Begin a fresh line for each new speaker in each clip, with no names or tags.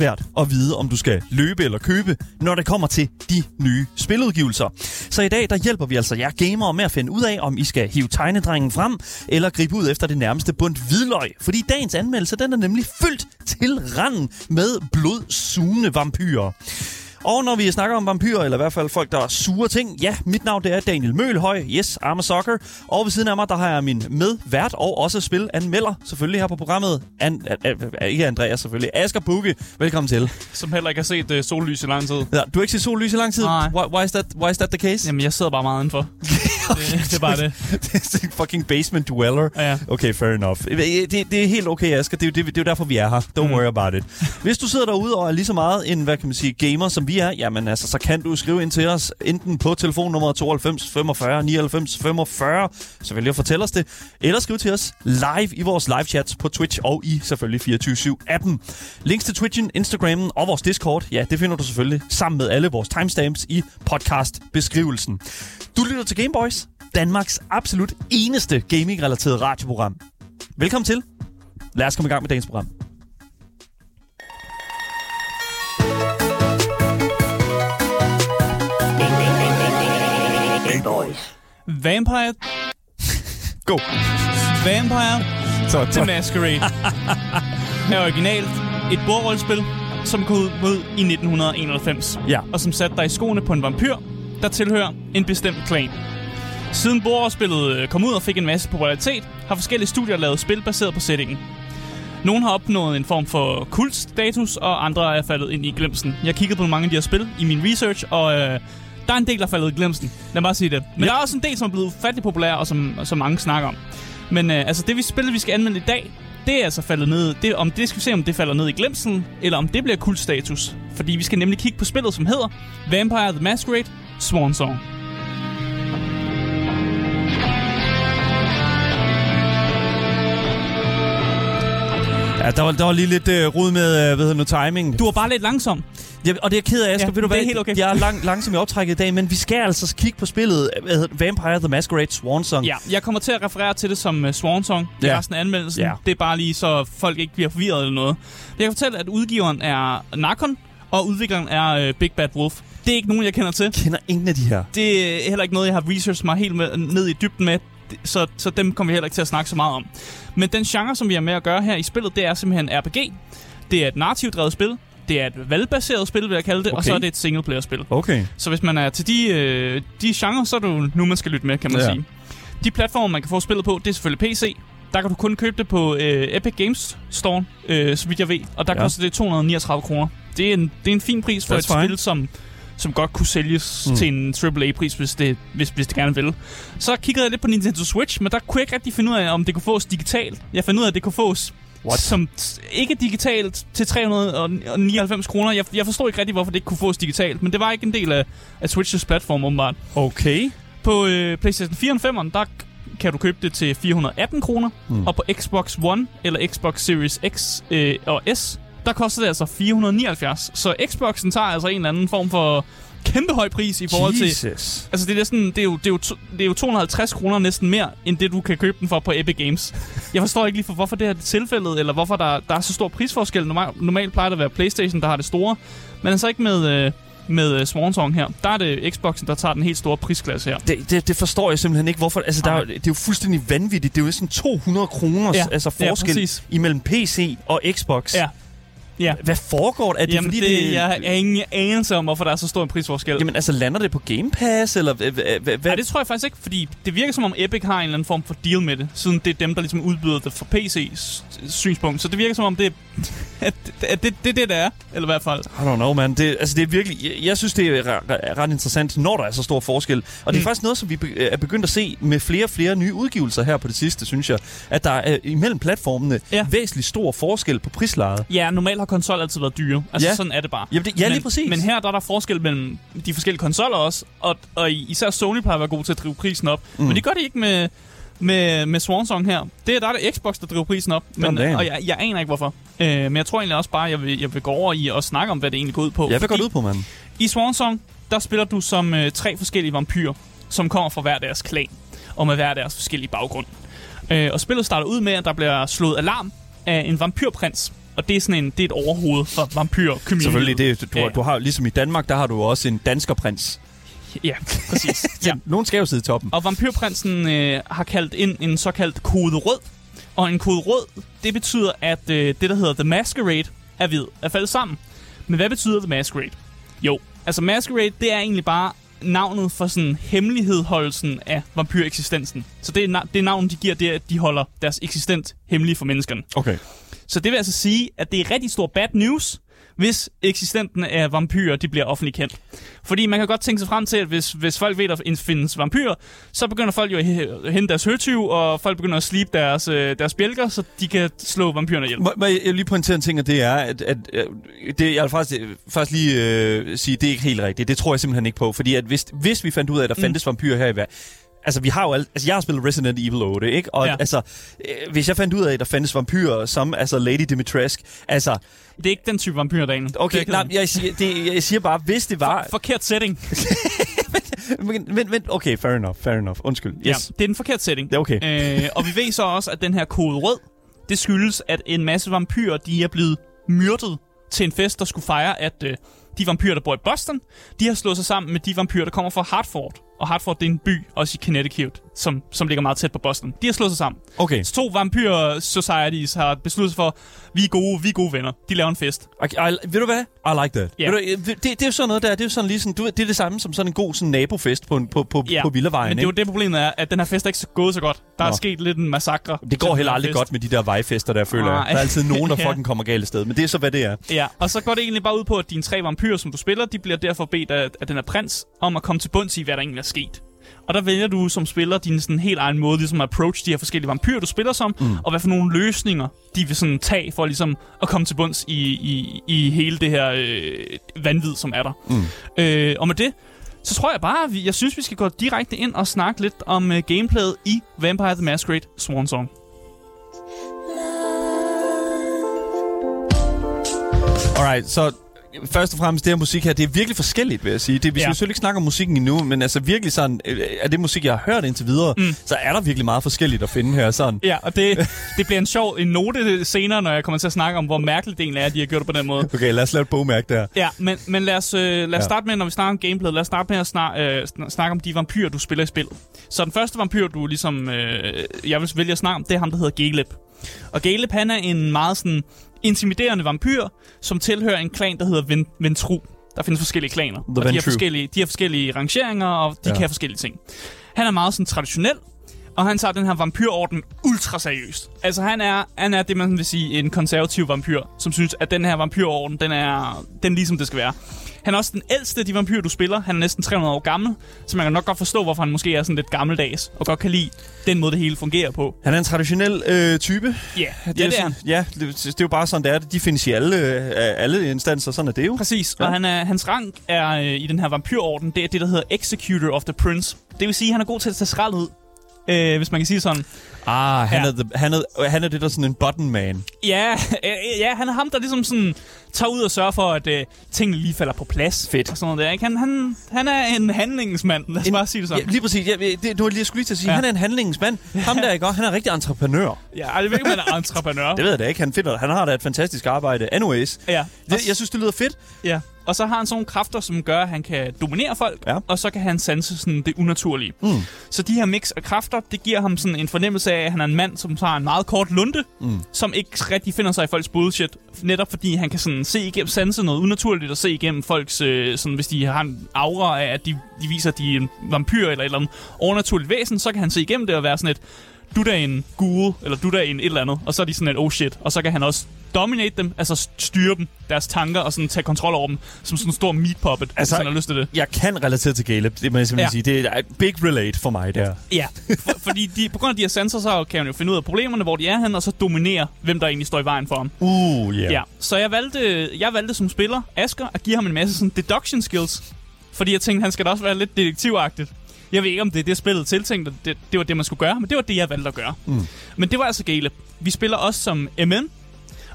være svært at vide, om du skal løbe eller købe, når det kommer til de nye spiludgivelser. Så i dag der hjælper vi altså jer gamere med at finde ud af, om I skal hive tegnedrengen frem, eller gribe ud efter det nærmeste bundt hvidløg. Fordi dagens anmeldelse den er nemlig fyldt til randen med blodsugende vampyrer. Og når vi snakker om vampyrer, eller i hvert fald folk, der er sure ting, ja, mit navn det er Daniel Mølhøj, yes, I'm a soccer. Og ved siden af mig, der har jeg min medvært og også spilanmelder, selvfølgelig her på programmet. An, a, a, a, ikke Andreas selvfølgelig, Asger Bukke, velkommen til.
Som heller ikke har set uh, sollys i lang tid.
Ja, du har ikke set sollys i lang tid?
Nej.
Why, why, is that, why is that the case?
Jamen, jeg sidder bare meget indenfor. det, det er bare det.
det er en fucking basement dweller.
Ja.
Okay, fair enough. Det, det er helt okay, Asger. Det er, jo- det, det er jo derfor, vi er her. Don't mm. worry about it. Hvis du sidder derude og er lige så meget en, hvad kan man sige, gamer, som vi er, jamen altså, så kan du skrive ind til os, enten på telefonnummer 92 45 99 45, så vil jeg fortælle os det, eller skriv til os live i vores live chats på Twitch og i selvfølgelig 24-7-appen. Links til Twitchen, Instagrammen og vores Discord, ja, det finder du selvfølgelig sammen med alle vores timestamps i podcast-beskrivelsen. Du lytter til Gameboys, Danmarks absolut eneste gaming-relateret radioprogram. Velkommen til. Lad os komme i gang med dagens program.
Gameboys.
Vampire...
Go.
Vampire
Så,
The Masquerade er originalt et bordrollespil, som kom ud i 1991.
Ja.
Og som satte dig i skoene på en vampyr, der tilhører en bestemt klan. Siden bordrollespillet øh, kom ud og fik en masse popularitet, har forskellige studier lavet spil baseret på settingen. Nogle har opnået en form for kultstatus, og andre er faldet ind i glemsen. Jeg kiggede på mange af de her spil i min research, og øh, der er en del, der er faldet i glemsen. Lad mig bare sige det. Men
Ja.
der er også en del, som er blevet fattigt populære, og som, som mange snakker om. Men øh, altså det vi spillet, vi skal anmelde i dag, det er altså faldet ned. Det, om det skal vi se, om det falder ned i glemsen, eller om det bliver kultstatus. Fordi vi skal nemlig kigge på spillet, som hedder Vampire the Masquerade Swan Song.
Ja, der var, der var lige lidt uh, rod med, uh, hvad hedder nu, timing.
Du var bare lidt langsom.
Ja, og det er jeg ked af, Asger.
Ja,
Ved du
det er
hvad?
helt okay.
Jeg er lang, langsom i optrækket i dag, men vi skal altså kigge på spillet hvad? Vampire the Masquerade Swan Song.
Ja, jeg kommer til at referere til det som uh, Swan Song i
Ja.
resten af anmeldelsen.
Ja.
Det er bare lige, så folk ikke bliver forvirret eller noget. Jeg kan fortælle, at udgiveren er Narcon, og udvikleren er uh, Big Bad Wolf. Det er ikke nogen, jeg kender til.
Jeg kender ingen af de her.
Det er heller ikke noget, jeg har researchet mig helt med, ned i dybden med, så, så dem kommer vi heller ikke til at snakke så meget om. Men den genre, som vi har med at gøre her i spillet, det er simpelthen RPG. Det er et narrativt drevet spil. Det er et valgbaseret spil, vil jeg kalde det, og
Okay.
så er det et singleplayer-spil.
Okay.
Så hvis man er til de, øh, de genrer, så er det nu, man skal lytte med, kan man
Ja.
sige. De platforme, man kan få spillet på, det er selvfølgelig PC. Der kan du kun købe det på øh, Epic Games Store, øh, så vidt jeg ved. Og der
Ja.
koster det 239 kroner. Det er en, det er en fin pris for
That's
et
fine.
spil, som, som godt kunne sælges
Mm.
til en AAA-pris, hvis det, hvis, hvis det gerne vil. Så kiggede jeg lidt på Nintendo Switch, men der kunne jeg ikke rigtig finde ud af, om det kunne fås digitalt. Jeg fandt ud af, at det kunne fås
What?
som ikke digitalt til 399 kroner. Jeg, jeg forstod ikke rigtig, hvorfor det ikke kunne fås digitalt, men det var ikke en del af, af Switches platform, åbenbart.
Okay.
På øh, PlayStation 4 og 5'eren, der kan du købe det til 418 kroner,
mm.
og på Xbox One eller Xbox Series X øh, og S, der koster det altså 479. Så Xboxen tager altså en eller anden form for kæmpe høj pris i forhold til...
Jesus.
Altså, det er, næsten, det, er jo, det, er jo, to- det er jo 250 kroner næsten mere, end det, du kan købe den for på Epic Games. Jeg forstår ikke lige, for, hvorfor det er tilfældet, eller hvorfor der, der er så stor prisforskel. Normalt, normalt plejer det at være Playstation, der har det store. Men altså ikke med, øh, med øh, Swan Song her. Der er det Xboxen, der tager den helt store prisklasse her.
Det, det, det forstår jeg simpelthen ikke, hvorfor. Altså, der er, det er jo fuldstændig vanvittigt. Det er jo næsten 200 kroner
Ja.
altså
Ja,
forskel
præcis.
imellem PC og Xbox.
Ja. Ja.
Hvad foregår? Er det
Jamen,
fordi,
det,
det,
jeg har ingen anelse om, hvorfor der er så stor en prisforskel.
Jamen, altså, lander det på Game Pass, eller hvad? hvad- hvad-
Ja, det tror jeg faktisk ikke, fordi det virker som om Epic har en eller anden form for deal med det, siden det er dem, der ligesom udbyder det fra PC's synspunkt. Så det virker som om, det, at, at det, det det, der er, eller i hvert fald.
I don't know, man. Det, altså, det er virkelig... Jeg, jeg synes, det er re- re- ret interessant, når der er så stor forskel. Og det er
Mm.
faktisk noget, som vi be- er begyndt at se med flere og flere nye udgivelser her på det sidste, synes jeg. At der er imellem platformene
Ja.
væsentlig stor forskel på prislejet.
Ja, normalt har konsol altid været dyre. Altså,
Ja.
sådan er det bare.
Jamen, det, ja,
men,
lige præcis.
Men her der er der forskel mellem de forskellige konsoller også, og, og især Sony plejer at være god til at drive prisen op.
Mm.
Men det gør de ikke med, med, med Swan Song her. Det er der er det Xbox, der driver prisen op, men,
damn.
og jeg, jeg aner ikke hvorfor. Øh, men jeg tror egentlig også bare, jeg vil, jeg vil gå over i og snakke om, hvad det egentlig går ud på.
Ja, hvad går det ud på, mand?
I Swan Song, der spiller du som øh, tre forskellige vampyrer, som kommer fra hver deres klan, og med hver deres forskellige baggrund. Øh, og spillet starter ud med, at der bliver slået alarm af en vampyrprins, og det er sådan en, det er et overhoved for vampyr
Selvfølgelig, det, du,
Ja.
du har, ligesom i Danmark, der har du også en danskerprins.
Ja, præcis. ja.
Nogen skal jo sidde i toppen.
Og vampyrprinsen øh, har kaldt ind en såkaldt kode rød. Og en kode rød, det betyder, at øh, det, der hedder The Masquerade, er ved at falde sammen. Men hvad betyder The Masquerade? Jo, altså Masquerade, det er egentlig bare navnet for sådan hemmelighedsholdelsen af vampyreksistensen. Så det er, na- det navn, de giver, det er, at de holder deres eksistens hemmelig for menneskerne.
Okay.
Så det vil altså sige, at det er rigtig stor bad news, hvis eksistenten af vampyrer de bliver offentligt kendt. Fordi man kan godt tænke sig frem til, at hvis, hvis folk ved, at der findes vampyrer, så begynder folk jo at he- hente deres høtyv, og folk begynder at slibe deres, øh, deres bjælker, så de kan slå vampyrerne ihjel.
Må, må jeg lige pointere en ting, og det er, at, at, at det, jeg vil faktisk, faktisk lige øh, sige, det er ikke helt rigtigt. Det tror jeg simpelthen ikke på, fordi at hvis, hvis vi fandt ud af, at der
Mm.
fandtes vampyrer her i verden, Altså, vi har jo alt, altså, jeg har spillet Resident Evil 8, ikke? Og
Ja.
altså, øh, hvis jeg fandt ud af, at der fandtes vampyrer som altså Lady Dimitrescu, altså,
Det er ikke den type vampyr, Daniel.
Okay, nej, jeg, siger, det, jeg siger bare, hvis det var...
Forkert setting.
Men, men, men, okay, fair enough, fair enough. Undskyld. Yes.
Ja, det er den forkerte setting.
Det er okay.
Øh, og vi ved så også, at den her kode rød, det skyldes, at en masse vampyrer, de er blevet myrdet til en fest, der skulle fejre, at øh, de vampyrer, der bor i Boston, de har slået sig sammen med de vampyrer, der kommer fra Hartford. Og Hartford, det er en by, også i Connecticut, som, som ligger meget tæt på Boston. De har slået sig sammen.
Okay.
Så to vampyr societies har besluttet sig for, vi er gode, vi er gode venner. De laver en fest.
okay I, ved du hvad? I like that. Ved du, det, det er jo sådan noget der, det er jo sådan lige sådan, du, det er det samme som sådan en god sådan nabofest på, en, på, på,
Ja,
på Villavejen,
Men det er jo det problemet er, at den her fest er ikke så gået så godt. Der er
Nå.
sket lidt en massakre.
Det går heller aldrig
fest.
godt med de der vejfester, der føler jeg. Der er altid nogen, der
Ja.
fucking kommer galt sted. Men det er så, hvad det er.
Ja, og så går det egentlig bare ud på, at dine tre vampyrer, som du spiller, de bliver derfor bedt af, af den her prins om at komme til bunds i, hvad der egentlig er sket. Og der vælger du som spiller din sådan helt egen måde ligesom at approach de her forskellige vampyrer, du spiller som, mm. og hvad for nogle løsninger de vil sådan tage for ligesom at komme til bunds i, i, i hele det her øh, vanvid, som er der.
Mm.
Øh, og med det, så tror jeg bare, at vi, jeg synes, vi skal gå direkte ind og snakke lidt om øh, gameplayet i Vampire the Masquerade Swan Song.
Alright, så først og fremmest, det her musik her, det er virkelig forskelligt, vil jeg sige. Det, vi skal
Ja.
selvfølgelig ikke snakke om musikken endnu, men altså virkelig sådan, øh, er det musik, jeg har hørt indtil videre,
Mm.
så er der virkelig meget forskelligt at finde her. Sådan.
Ja, og det, det bliver en sjov en note senere, når jeg kommer til at snakke om, hvor mærkeligt det egentlig er, at de har gjort det på den måde.
Okay, lad os lave et bogmærke der.
Ja, men, men lad os, øh, lad os
Ja.
starte med, når vi snakker om gameplay, lad os starte med at snak, øh, sn- snakke om de vampyrer, du spiller i spillet. Så den første vampyr, du ligesom, øh, jeg vil vælge at snakke om, det er ham, der hedder Galeb. Og Galeb, han er en meget sådan intimiderende vampyr, som tilhører en klan, der hedder Ven- Ventru. Der findes forskellige klaner, og de har, forskellige, de har forskellige rangeringer, og de
Ja.
kan forskellige ting. Han er meget sådan traditionel, og han tager den her vampyrorden ultra seriøst. Altså han er, han er det, man vil sige, en konservativ vampyr, som synes, at den her vampyrorden, den er, den er ligesom det skal være. Han er også den ældste af de vampyrer, du spiller. Han er næsten 300 år gammel, så man kan nok godt forstå, hvorfor han måske er sådan lidt gammeldags, og godt kan lide den måde, det hele fungerer på.
Han er en traditionel øh, type.
Ja, ja det er han.
Ja, det, det er jo bare sådan, det er. De findes i alle, øh, alle instanser, sådan er det jo.
Præcis,
Ja.
og han er, hans rang er øh, i den her vampyrorden, det er det, der hedder Executor of the Prince. Det vil sige, at han er god til at tage skrald ud, øh, hvis man kan sige sådan.
Ah, han,
Ja.
ja. er, the, han, er, han er det der sådan en button man.
Ja, øh, ja, han er ham, der ligesom sådan tager ud og sørger for, at øh, tingene lige falder på plads.
Fedt.
Og sådan noget der, ikke? Han, han, han er en handlingsmand, lad os
En-
bare sige det
Ja,
sådan.
lige præcis. Ja, det, du var lige jeg skulle lige til at sige,
Ja.
ja. han er en handlingsmand. Ham der, ikke? Han er rigtig entreprenør.
Ja, ja det ved ikke, han er entreprenør.
Det ved jeg da ikke. Han, finder, han har da et fantastisk arbejde. Anyways.
Ja.
Det, jeg synes, det lyder fedt.
Ja. Og så har han sådan nogle kræfter, som gør, at han kan dominere folk,
Ja.
og så kan han sanse sådan det unaturlige.
Mm.
Så de her mix af kræfter, det giver ham sådan en fornemmelse af, at han er en mand, som har en meget kort lunte,
Mm.
som ikke rigtig finder sig i folks bullshit. Netop fordi han kan sådan se igennem, sanse noget unaturligt, og se igennem folks, øh, sådan, hvis de har en aura af, at de, de viser, at de er en vampyr eller et eller andet overnaturligt væsen, så kan han se igennem det og være sådan et, du er da en ghoul, eller du er da en et eller andet, og så er de sådan et, oh shit, og så kan han også dominate dem, altså styre dem, deres tanker, og sådan tage kontrol over dem, som sådan en stor meat puppet, altså, hvis han har lyst til det.
Jeg kan relatere til Caleb, det må jeg simpelthen
Ja.
sige. Det er et big relate for mig der.
Ja, for, fordi de, på grund af de her sensorer, så kan han jo finde ud af problemerne, hvor de er hen, og så dominere, hvem der egentlig står i vejen for ham.
Uh, yeah.
Ja, så jeg valgte, jeg valgte som spiller, Asger, at give ham en masse sådan deduction skills. Fordi jeg tænkte, han skal da også være lidt detektivagtigt. Jeg ved ikke, om det er det spillet tiltænkt, og det, det var det, man skulle gøre, men det var det, jeg valgte at gøre.
Mm.
Men det var altså Galeb. Vi spiller også som MM,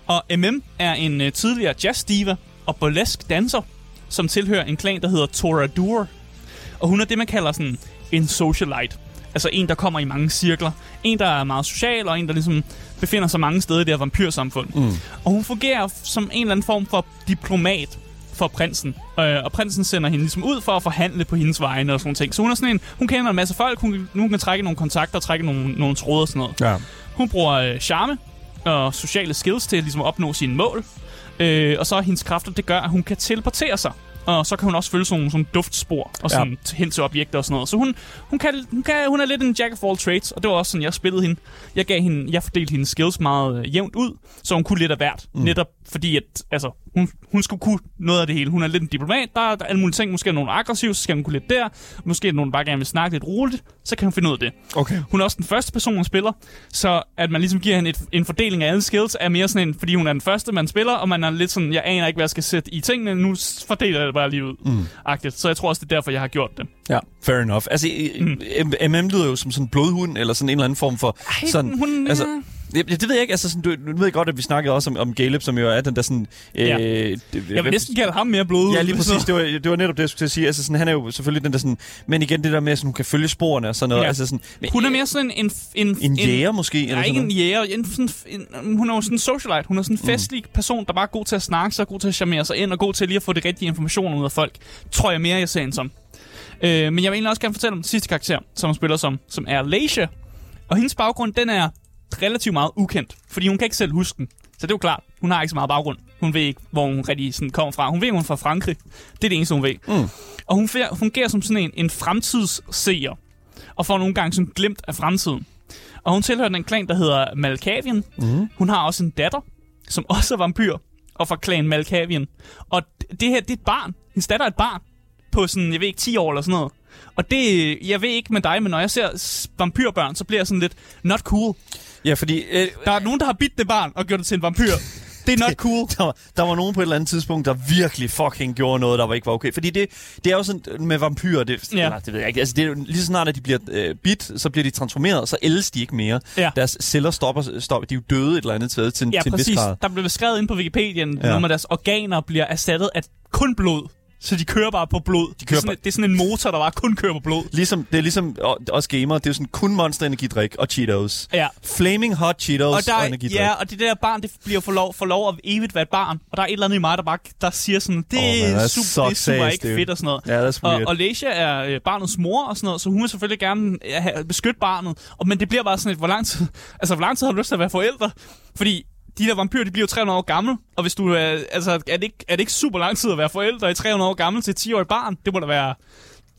og MM er en uh, tidligere jazzdiva og burlesk danser, som tilhører en klan, der hedder Torador. Og hun er det, man kalder sådan en socialite. Altså en, der kommer i mange cirkler. En, der er meget social, og en, der ligesom befinder sig mange steder i det her vampyrsamfund. Mm. Og hun fungerer som en eller anden form for diplomat for prinsen. Øh, og prinsen sender hende ligesom ud for at forhandle på hendes vegne og sådan ting. Så hun er sådan en, hun kender en masse folk, hun, nu kan trække nogle kontakter, trække nogle, nogle tråde og sådan noget.
Ja.
Hun bruger øh, charme og sociale skills til ligesom at opnå sine mål. Øh, og så er hendes kræfter, det gør, at hun kan teleportere sig. Og så kan hun også følge sådan nogle sådan duftspor og sådan ja. hen til objekter og sådan noget. Så hun, hun, kan, hun, kan, hun er lidt en jack of all trades, og det var også sådan, jeg spillede hende. Jeg, gav hende, jeg fordelte hendes skills meget øh, jævnt ud, så hun kunne lidt af hvert. Mm. Netop fordi, at altså, hun, hun skulle kunne noget af det hele. Hun er lidt en diplomat, der er, der er alle mulige ting. Måske er nogen aggressiv, så skal hun kunne lidt der. Måske er nogen, der bare gerne vil snakke lidt roligt, så kan hun finde ud af det.
Okay.
Hun er også den første person, man spiller, så at man ligesom giver hende et, en fordeling af alle skills, er mere sådan en, fordi hun er den første, man spiller, og man er lidt sådan, jeg aner ikke, hvad jeg skal sætte i tingene, nu fordeler jeg det bare lige ud. Mm. Agtigt. Så jeg tror også, det er derfor, jeg har gjort det.
Ja, fair enough. Altså, mm. MM lyder jo som sådan en blodhund, eller sådan en eller anden form for...
Ej,
sådan,
hun,
altså,
ja.
det, ved jeg ikke, altså sådan, du, nu ved jeg godt, at vi snakkede også om, om Galeb, som jo er den der sådan... Øh,
Ja. Jeg vil næsten kalde ham mere blod.
Ja, lige præcis. Det var, det var netop det, jeg skulle til at sige. Altså, sådan, han er jo selvfølgelig den der sådan... Men igen, det der med, at hun kan følge sporene og sådan noget.
Ja.
Altså, sådan, men,
Hun er mere sådan en... En,
En jæger måske?
Nej,
eller
ikke en jæger. En, sådan, en, hun er jo sådan en socialite. Hun er sådan en festlig person, der bare er god til at snakke sig, god til at charmere sig ind, og god til lige at få det rigtige information ud af folk. Tror jeg mere, jeg ser hende som. Øh, men jeg vil egentlig også gerne fortælle om den sidste karakter, som hun spiller som, som er Leisha. Og hendes baggrund, den er relativt meget ukendt, fordi hun kan ikke selv huske den. Så det er jo klart, hun har ikke så meget baggrund. Hun ved ikke, hvor hun rigtig sådan kommer fra. Hun ved, hun er fra Frankrig. Det er det eneste, hun ved.
Mm.
Og hun fungerer som sådan en, en fremtidsseer, og får nogle gange sådan glemt af fremtiden. Og hun tilhører den klan, der hedder Malkavian. Mm. Hun har også en datter, som også er vampyr, og fra klan Malkavian. Og det her, det er et barn. Hendes datter er et barn på sådan, jeg ved ikke, 10 år eller sådan noget. Og det, jeg ved ikke med dig, men når jeg ser vampyrbørn, så bliver jeg sådan lidt not cool.
Ja, fordi... Øh,
Der er nogen, der har bidt det barn og gjort det til en vampyr. Det er not cool.
der, var, der var nogen på et eller andet tidspunkt, der virkelig fucking gjorde noget, der var ikke var okay. Fordi det, det er jo sådan med vampyrer, det,
Ja.
nej, det ved jeg ikke. Altså, det er lige så snart, at de bliver øh, bit, så bliver de transformeret, så ældes de ikke mere.
Ja.
Deres celler stopper, stopper, de er jo døde et eller andet sted til,
Ja,
til en vis
præcis.
grad.
Der blev beskrevet inde på Wikipedia,
Ja.
af deres organer bliver erstattet af kun blod. Så de kører bare på blod. De
kører
det, er sådan,
bare-
det er sådan en motor, der bare kun kører på blod.
Ligesom, det er ligesom og- os gamere, det er sådan kun Monster Energidrik og Cheetos.
Ja.
Flaming Hot Cheetos
Og, der,
og energidrik.
ja, og det der barn, det bliver for lov, for lov at evigt være et barn. Og der er et eller andet i mig, der bare der siger sådan, det, oh,
man,
er, super, det er super ikke fedt og sådan noget.
Ja, that's
og, og Leisha er øh, barnets mor og sådan noget, så hun vil selvfølgelig gerne øh, beskytte barnet. Og, men det bliver bare sådan et, hvor lang tid, altså, hvor lang tid har du lyst til at være forældre? Fordi de der vampyrer, de bliver jo 300 år gamle, og hvis du er, altså, er det, ikke, er det ikke super lang tid at være forældre i 300 år gammel til et 10-årigt barn? Det må da være,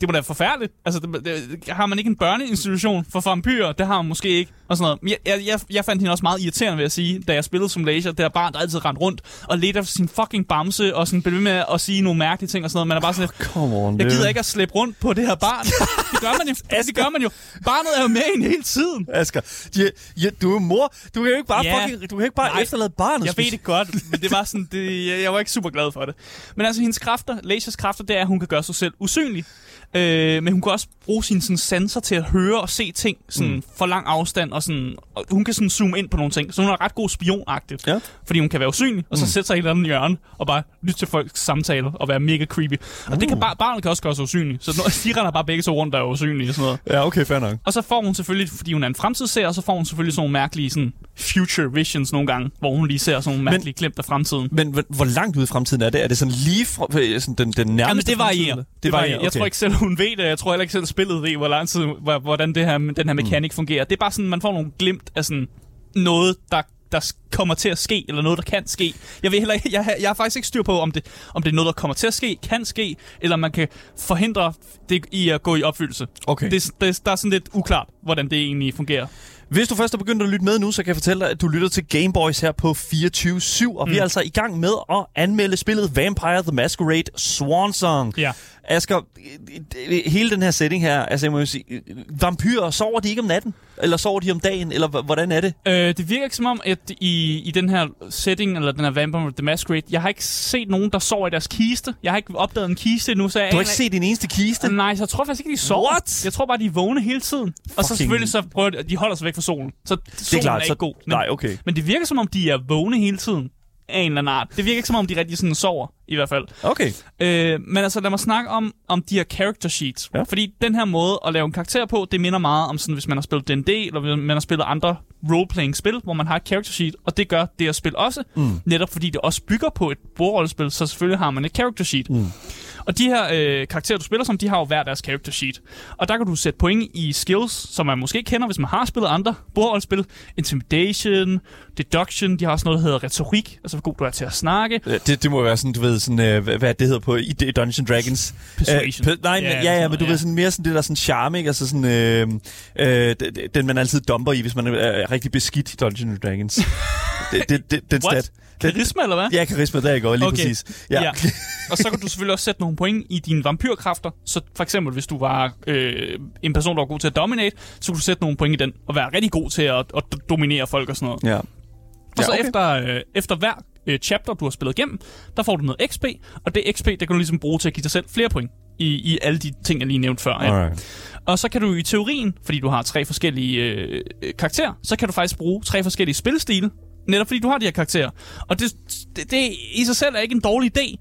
det må da forfærdeligt. Altså, det, det, har man ikke en børneinstitution for vampyrer? Det har man måske ikke. Og sådan noget. Jeg, jeg, jeg, fandt hende også meget irriterende, vil jeg sige, da jeg spillede som laser. Det her barn, der altid rendte rundt og ledte efter sin fucking bamse, og sådan blev ved med at sige nogle mærkelige ting og sådan noget. Man er bare sådan lidt,
Come on,
jeg gider ikke at slæbe rundt på det her barn. Det gør man jo. Ja, det gør man jo. Barnet er jo med hende hele tiden.
Asger, de, ja, du er mor. Du kan jo ikke bare,
Ja.
fucking, du kan ikke bare
Nej.
efterlade barnet.
Jeg ved det godt, men det var sådan, det, jeg, jeg var ikke super glad for det. Men altså, hendes kræfter, Lasers kræfter, det er, at hun kan gøre sig selv usynlig. Øh, men hun kan også bruge sine sådan, sensor til at høre og se ting sådan, mm. for lang afstand, og, sådan, og hun kan sådan zoome ind på nogle ting. Så hun er ret god spionagtigt,
Ja.
fordi hun kan være usynlig, og så sætte sig i et eller andet hjørne, og bare lytte til folks samtaler, og være mega creepy. Og det kan bare, barnet kan også gøre sig usynlig, så når- de render bare begge så rundt, der er usynlige og sådan noget.
Ja, okay, fair nok.
Og så får hun selvfølgelig, fordi hun er en fremtidsseer, så får hun selvfølgelig sådan nogle mærkelige sådan, future visions nogle gange, hvor hun lige ser sådan nogle mærkelige glimt af fremtiden.
Men hvor, hvor langt ude i fremtiden er det? Er det sådan lige fra, øh, sådan den, den nærmeste
Jamen, det varierer.
eller?
Det varierer.
okay.
Jeg tror ikke selv, hun ved det. Jeg tror heller ikke selv, spillet ved, hvor lang tid, hvor- hvordan det her, den her mekanik mm. fungerer. Det er bare sådan, man får nogle glimt af sådan noget, der der kommer til at ske, eller noget, der kan ske. Jeg ved heller ikke, jeg, jeg har faktisk ikke styr på, om det, om det er noget, der kommer til at ske, kan ske, eller man kan forhindre det i at gå i opfyldelse.
Okay.
Det, det, der er sådan lidt uklart, hvordan det egentlig fungerer.
Hvis du først er begyndt at lytte med nu, så kan jeg fortælle dig, at du lytter til Gameboys her på 24-7, og mm. vi er altså i gang med at anmelde spillet Vampire the Masquerade Swan Song.
Ja.
Asger, øh, øh, hele den her setting her, altså jeg må jo sige, øh, vampyrer, sover de ikke om natten? Eller sover de om dagen? Eller hvordan er det?
Øh, det virker ikke som om, at i, i den her setting, eller den her Vampire the Masquerade, jeg har ikke set nogen, der sover i deres kiste. Jeg har ikke opdaget en kiste endnu, så jeg
Du har ikke set din eneste kiste?
Nej, så jeg tror faktisk ikke, de sover.
What?
Jeg tror bare, de er vågne hele tiden. Og så
Fucking-
selvfølgelig så prøver de, de holder sig væk fra solen. Så solen
Det er klart,
er
så,
ikke god. Men,
nej, okay.
men det virker som om, de er vågne hele tiden. Af en eller anden art. Det virker ikke som om, de rigtig sådan sover, i hvert fald.
Okay.
Øh, men altså, lad mig snakke om, om de her character sheets.
Ja.
Fordi den her måde at lave en karakter på, det minder meget om sådan, hvis man har spillet D&D, eller hvis man har spillet andre role-playing-spil, hvor man har et character sheet, og det gør det at spil også. Mm. Netop fordi det også bygger på et bordrollespil, så selvfølgelig har man et character sheet. Mm. Og de her øh, karakterer, du spiller som, de har jo hver deres character sheet. Og der kan du sætte point i skills, som man måske kender, hvis man har spillet andre bordrollespil. Intimidation, deduction, de har også noget, der hedder retorik, altså hvor god du er til at snakke.
Ja, Det, det må være sådan, du ved, sådan, øh, hvad, det hedder på i Dungeons Dragons.
Persuasion.
Øh, nej,
Ja,
ja, ja, men du
ja.
ved sådan mere sådan det der sådan charme, ikke? Altså sådan, øh, øh, den man altid dumper i, hvis man er rigtig beskidt i Dungeons Dragons. det, det, det, den stat.
Karisma, eller hvad?
ja, karisma, der er går, lige
Okay.
præcis. Ja.
Ja. og så kan du selvfølgelig også sætte nogle point i dine vampyrkræfter. Så for eksempel, hvis du var øh, en person, der var god til at dominate, så kunne du sætte nogle point i den, og være rigtig god til at, at dominere folk og sådan noget.
ja.
Og
Ja,
så
okay.
efter, øh, efter hver øh, chapter, du har spillet igennem, der får du noget XP, og det XP, det kan du ligesom bruge til at give dig selv flere point i, i alle de ting, jeg lige nævnte før. Ikke?
Alright.
Og så kan du i teorien, fordi du har tre forskellige øh, øh, karakterer, så kan du faktisk bruge tre forskellige spilstile, netop fordi du har de her karakterer. Og det, det, det i sig selv er ikke en dårlig idé,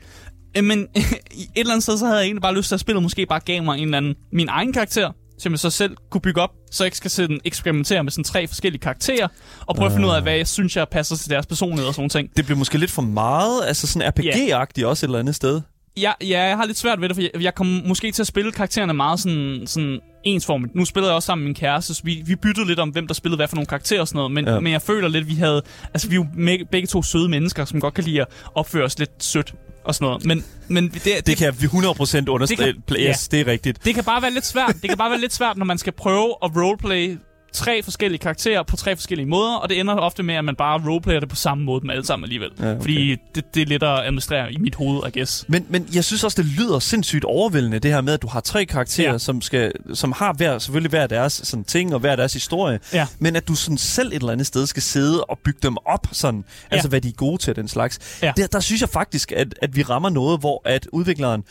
øh, men et eller andet sted, så havde jeg egentlig bare lyst til at spillet måske bare gav mig en eller anden, min egen karakter, som jeg så selv kunne bygge op, så jeg ikke skal sådan eksperimentere med sådan tre forskellige karakterer, og prøve at finde ud af, hvad jeg synes, jeg passer til deres personlighed og sådan ting.
Det bliver måske lidt for meget, altså sådan RPG-agtigt også et eller andet sted.
Ja, ja, jeg har lidt svært ved det, for jeg, jeg kommer måske til at spille karaktererne meget sådan, sådan ensformigt. Nu spiller jeg også sammen med min kæreste, så vi, vi byttede lidt om, hvem der spillede hvad for nogle karakterer og sådan noget, men,
Ja.
ja. men jeg føler lidt, vi havde... Altså, vi er jo begge to søde mennesker, som godt kan lide at opføre os lidt sødt og sådan noget. Men, men det, det,
Det kan jeg 100% understrege.
Det kan-
Yes, det er rigtigt.
det kan bare være lidt svært. Det kan bare være lidt svært, når man skal prøve at roleplay tre forskellige karakterer på tre forskellige måder, og det ender ofte med, at man bare roleplayer det på samme måde dem alle sammen alligevel.
Ja, okay.
Fordi det, det er lidt at administrere i mit hoved, I guess.
Men, men jeg synes også, det lyder sindssygt overvældende, det her med, at du har tre karakterer, ja. Som, skal, som har hver, selvfølgelig hver deres sådan, ting og hver deres historie.
Ja.
Men at du sådan selv et eller andet sted skal sidde og bygge dem op, sådan, ja. altså hvad de er gode til, den slags.
Ja.
Der, der synes jeg faktisk, at, at vi rammer noget, hvor at udvikleren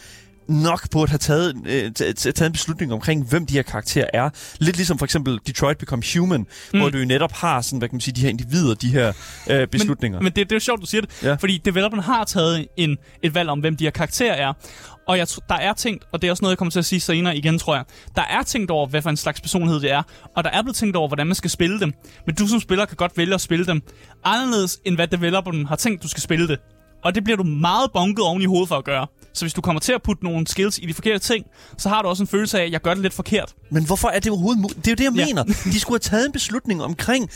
nok burde have taget, øh, taget en beslutning omkring, hvem de her karakterer er. Lidt ligesom for eksempel Detroit Become Human, mm. hvor du jo netop har sådan, hvad kan man sige, de her individer, de her øh, beslutninger.
Men, men det, det er jo sjovt, du siger det.
Ja.
Fordi developeren har taget en, et valg om, hvem de her karakterer er. Og jeg, der er tænkt, og det er også noget, jeg kommer til at sige senere igen, tror jeg. Der er tænkt over, hvad for en slags personlighed det er. Og der er blevet tænkt over, hvordan man skal spille dem. Men du som spiller kan godt vælge at spille dem anderledes, end hvad developeren har tænkt, du skal spille det. Og det bliver du meget bonket oven i hovedet for at gøre. Så hvis du kommer til at putte nogle skills i de forkerte ting, så har du også en følelse af, at jeg gør det lidt forkert.
Men hvorfor er det overhovedet mu- Det er jo det, jeg ja. Mener. De skulle have taget en beslutning omkring,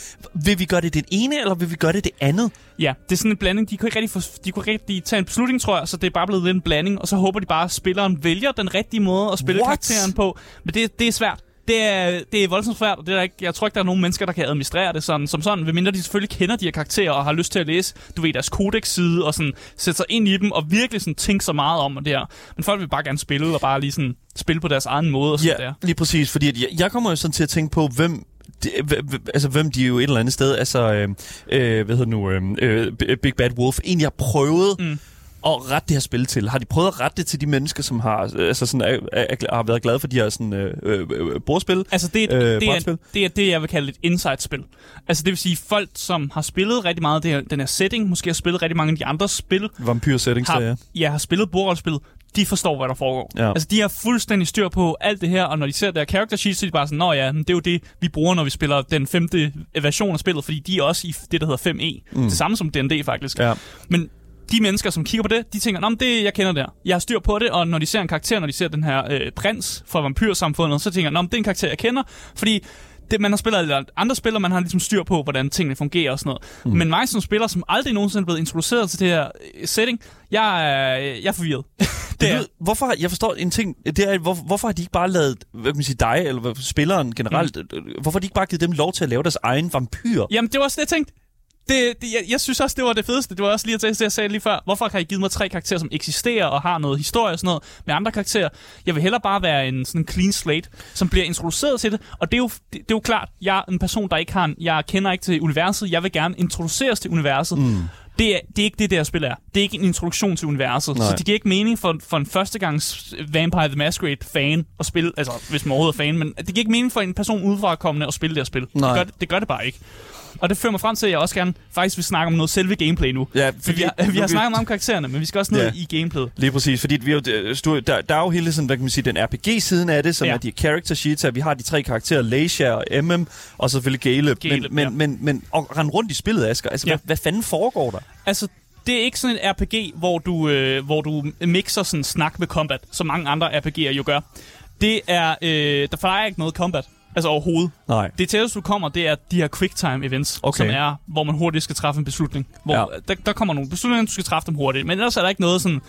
vil vi gøre det det ene, eller vil vi gøre det det andet?
Ja, det er sådan en blanding. De kunne ikke rigtig, få, de kunne rigtig tage en beslutning, tror jeg, så det er bare blevet lidt en blanding, og så håber de bare, at spilleren vælger den rigtige måde at spille
What?
karakteren på. Men det, det er svært. Det er, det er voldsomt svært, og det er der ikke, jeg tror ikke, der er nogen mennesker, der kan administrere det sådan, som sådan, medmindre de selvfølgelig kender de her karakterer og har lyst til at læse, du ved, deres codex-side og sådan sætte sig ind i dem og virkelig sådan tænke så meget om det her. Men folk vil bare gerne spille og bare lige sådan spille på deres egen måde og sådan
Ja,
der.
lige præcis. Fordi at jeg, jeg kommer jo sådan til at tænke på, hvem de, altså hvem de jo et eller andet sted, altså, øh, øh, hvad hedder nu, øh, øh, Big Bad Wolf, egentlig har prøvet mm. At rette det her spil til. Har de prøvet at rette det til de mennesker, som har, øh, altså sådan, er, er, er, har været glade for de her sådan, øh, øh, øh, bordspil?
Altså, det,
Øh,
øh, det, er, det er det, jeg vil kalde et inside-spil. Altså, det vil sige, folk, som har spillet rigtig meget det her, den her setting, måske har spillet rigtig mange af de andre spil,
Vampyr settings, der, ja.
har, ja, har spillet bordrollespil, de forstår, hvad der foregår.
Ja.
Altså, de har fuldstændig styr på alt det her, og når de ser der character sheets, så er de bare sådan, nå ja, det er jo det, vi bruger, når vi spiller den femte version af spillet, fordi de er også i det, der hedder 5e. Mm. Det samme som D&D, faktisk.
Ja.
Men de mennesker, som kigger på det, de tænker, men det, jeg kender det her. Jeg har styr på det, og når de ser en karakter, når de ser den her øh, prins fra vampyrsamfundet, så tænker men det er en karakter, jeg kender, fordi det, man har spillet alle andre spil, og man har ligesom styr på, hvordan tingene fungerer og sådan noget. Mm. Men mig som spiller, som aldrig nogensinde er blevet introduceret til det her øh, setting, jeg jeg er forvirret.
Det
er-
ved, hvorfor, jeg forstår en ting, det er, hvor, hvorfor har de ikke bare lavet, hvad kan man sige, dig, eller spilleren generelt, mm. hvorfor har de ikke bare givet dem lov til at lave deres egen vampyr?
Jamen, det var også det, jeg tænkte. Det, det, jeg, jeg synes også, det var det fedeste. Det var også lige det, jeg sagde lige før. Hvorfor har I givet mig tre karakterer, som eksisterer og har noget historie og sådan noget med andre karakterer? Jeg vil hellere bare være en sådan clean slate, som bliver introduceret til det. Og det er jo, det, det er jo klart, jeg er en person, der ikke har en, jeg kender ikke til universet. Jeg vil gerne introduceres til universet. Mm. Det er, det er ikke det, der spil er. Det er ikke en introduktion til universet.
Nej.
Så det giver ikke mening for, for en førstegangs Vampire the Masquerade-fan at spille, altså hvis man overhovedet er fan, men det giver ikke mening for en person udefra kommende at spille det her spil.
Nej.
Det gør, det, det gør det bare ikke. Og det fører mig frem til, at jeg også gerne faktisk vil snakke om noget selve gameplay nu.
Ja,
For vi har, vi har snakket meget om karaktererne, men vi skal også ned
Ja.
i gameplayet.
Lige præcis, fordi vi jo, øh, der, der er jo hele sådan, hvad kan man sige, den RPG-siden af det, som
Ja.
er de character sheets, vi har de tre karakterer, Leisha og MM, og selvfølgelig Caleb.
Caleb,
men, men,
ja.
men, men og rende rundt i spillet, Asger, altså,
Ja.
hvad, hvad fanden foregår der?
Altså, det er ikke sådan en RPG, hvor du, øh, hvor du mixer sådan snak med combat, som mange andre RPG'er jo gør. Det er, øh, der er ikke noget combat, altså overhovedet.
Nej.
Det tætteste, du kommer, det er de her quicktime events,
Okay.
som er, hvor man hurtigt skal træffe en beslutning. Hvor
Ja.
der, der kommer nogle beslutninger, du skal træffe dem hurtigt. Men ellers er der ikke noget sådan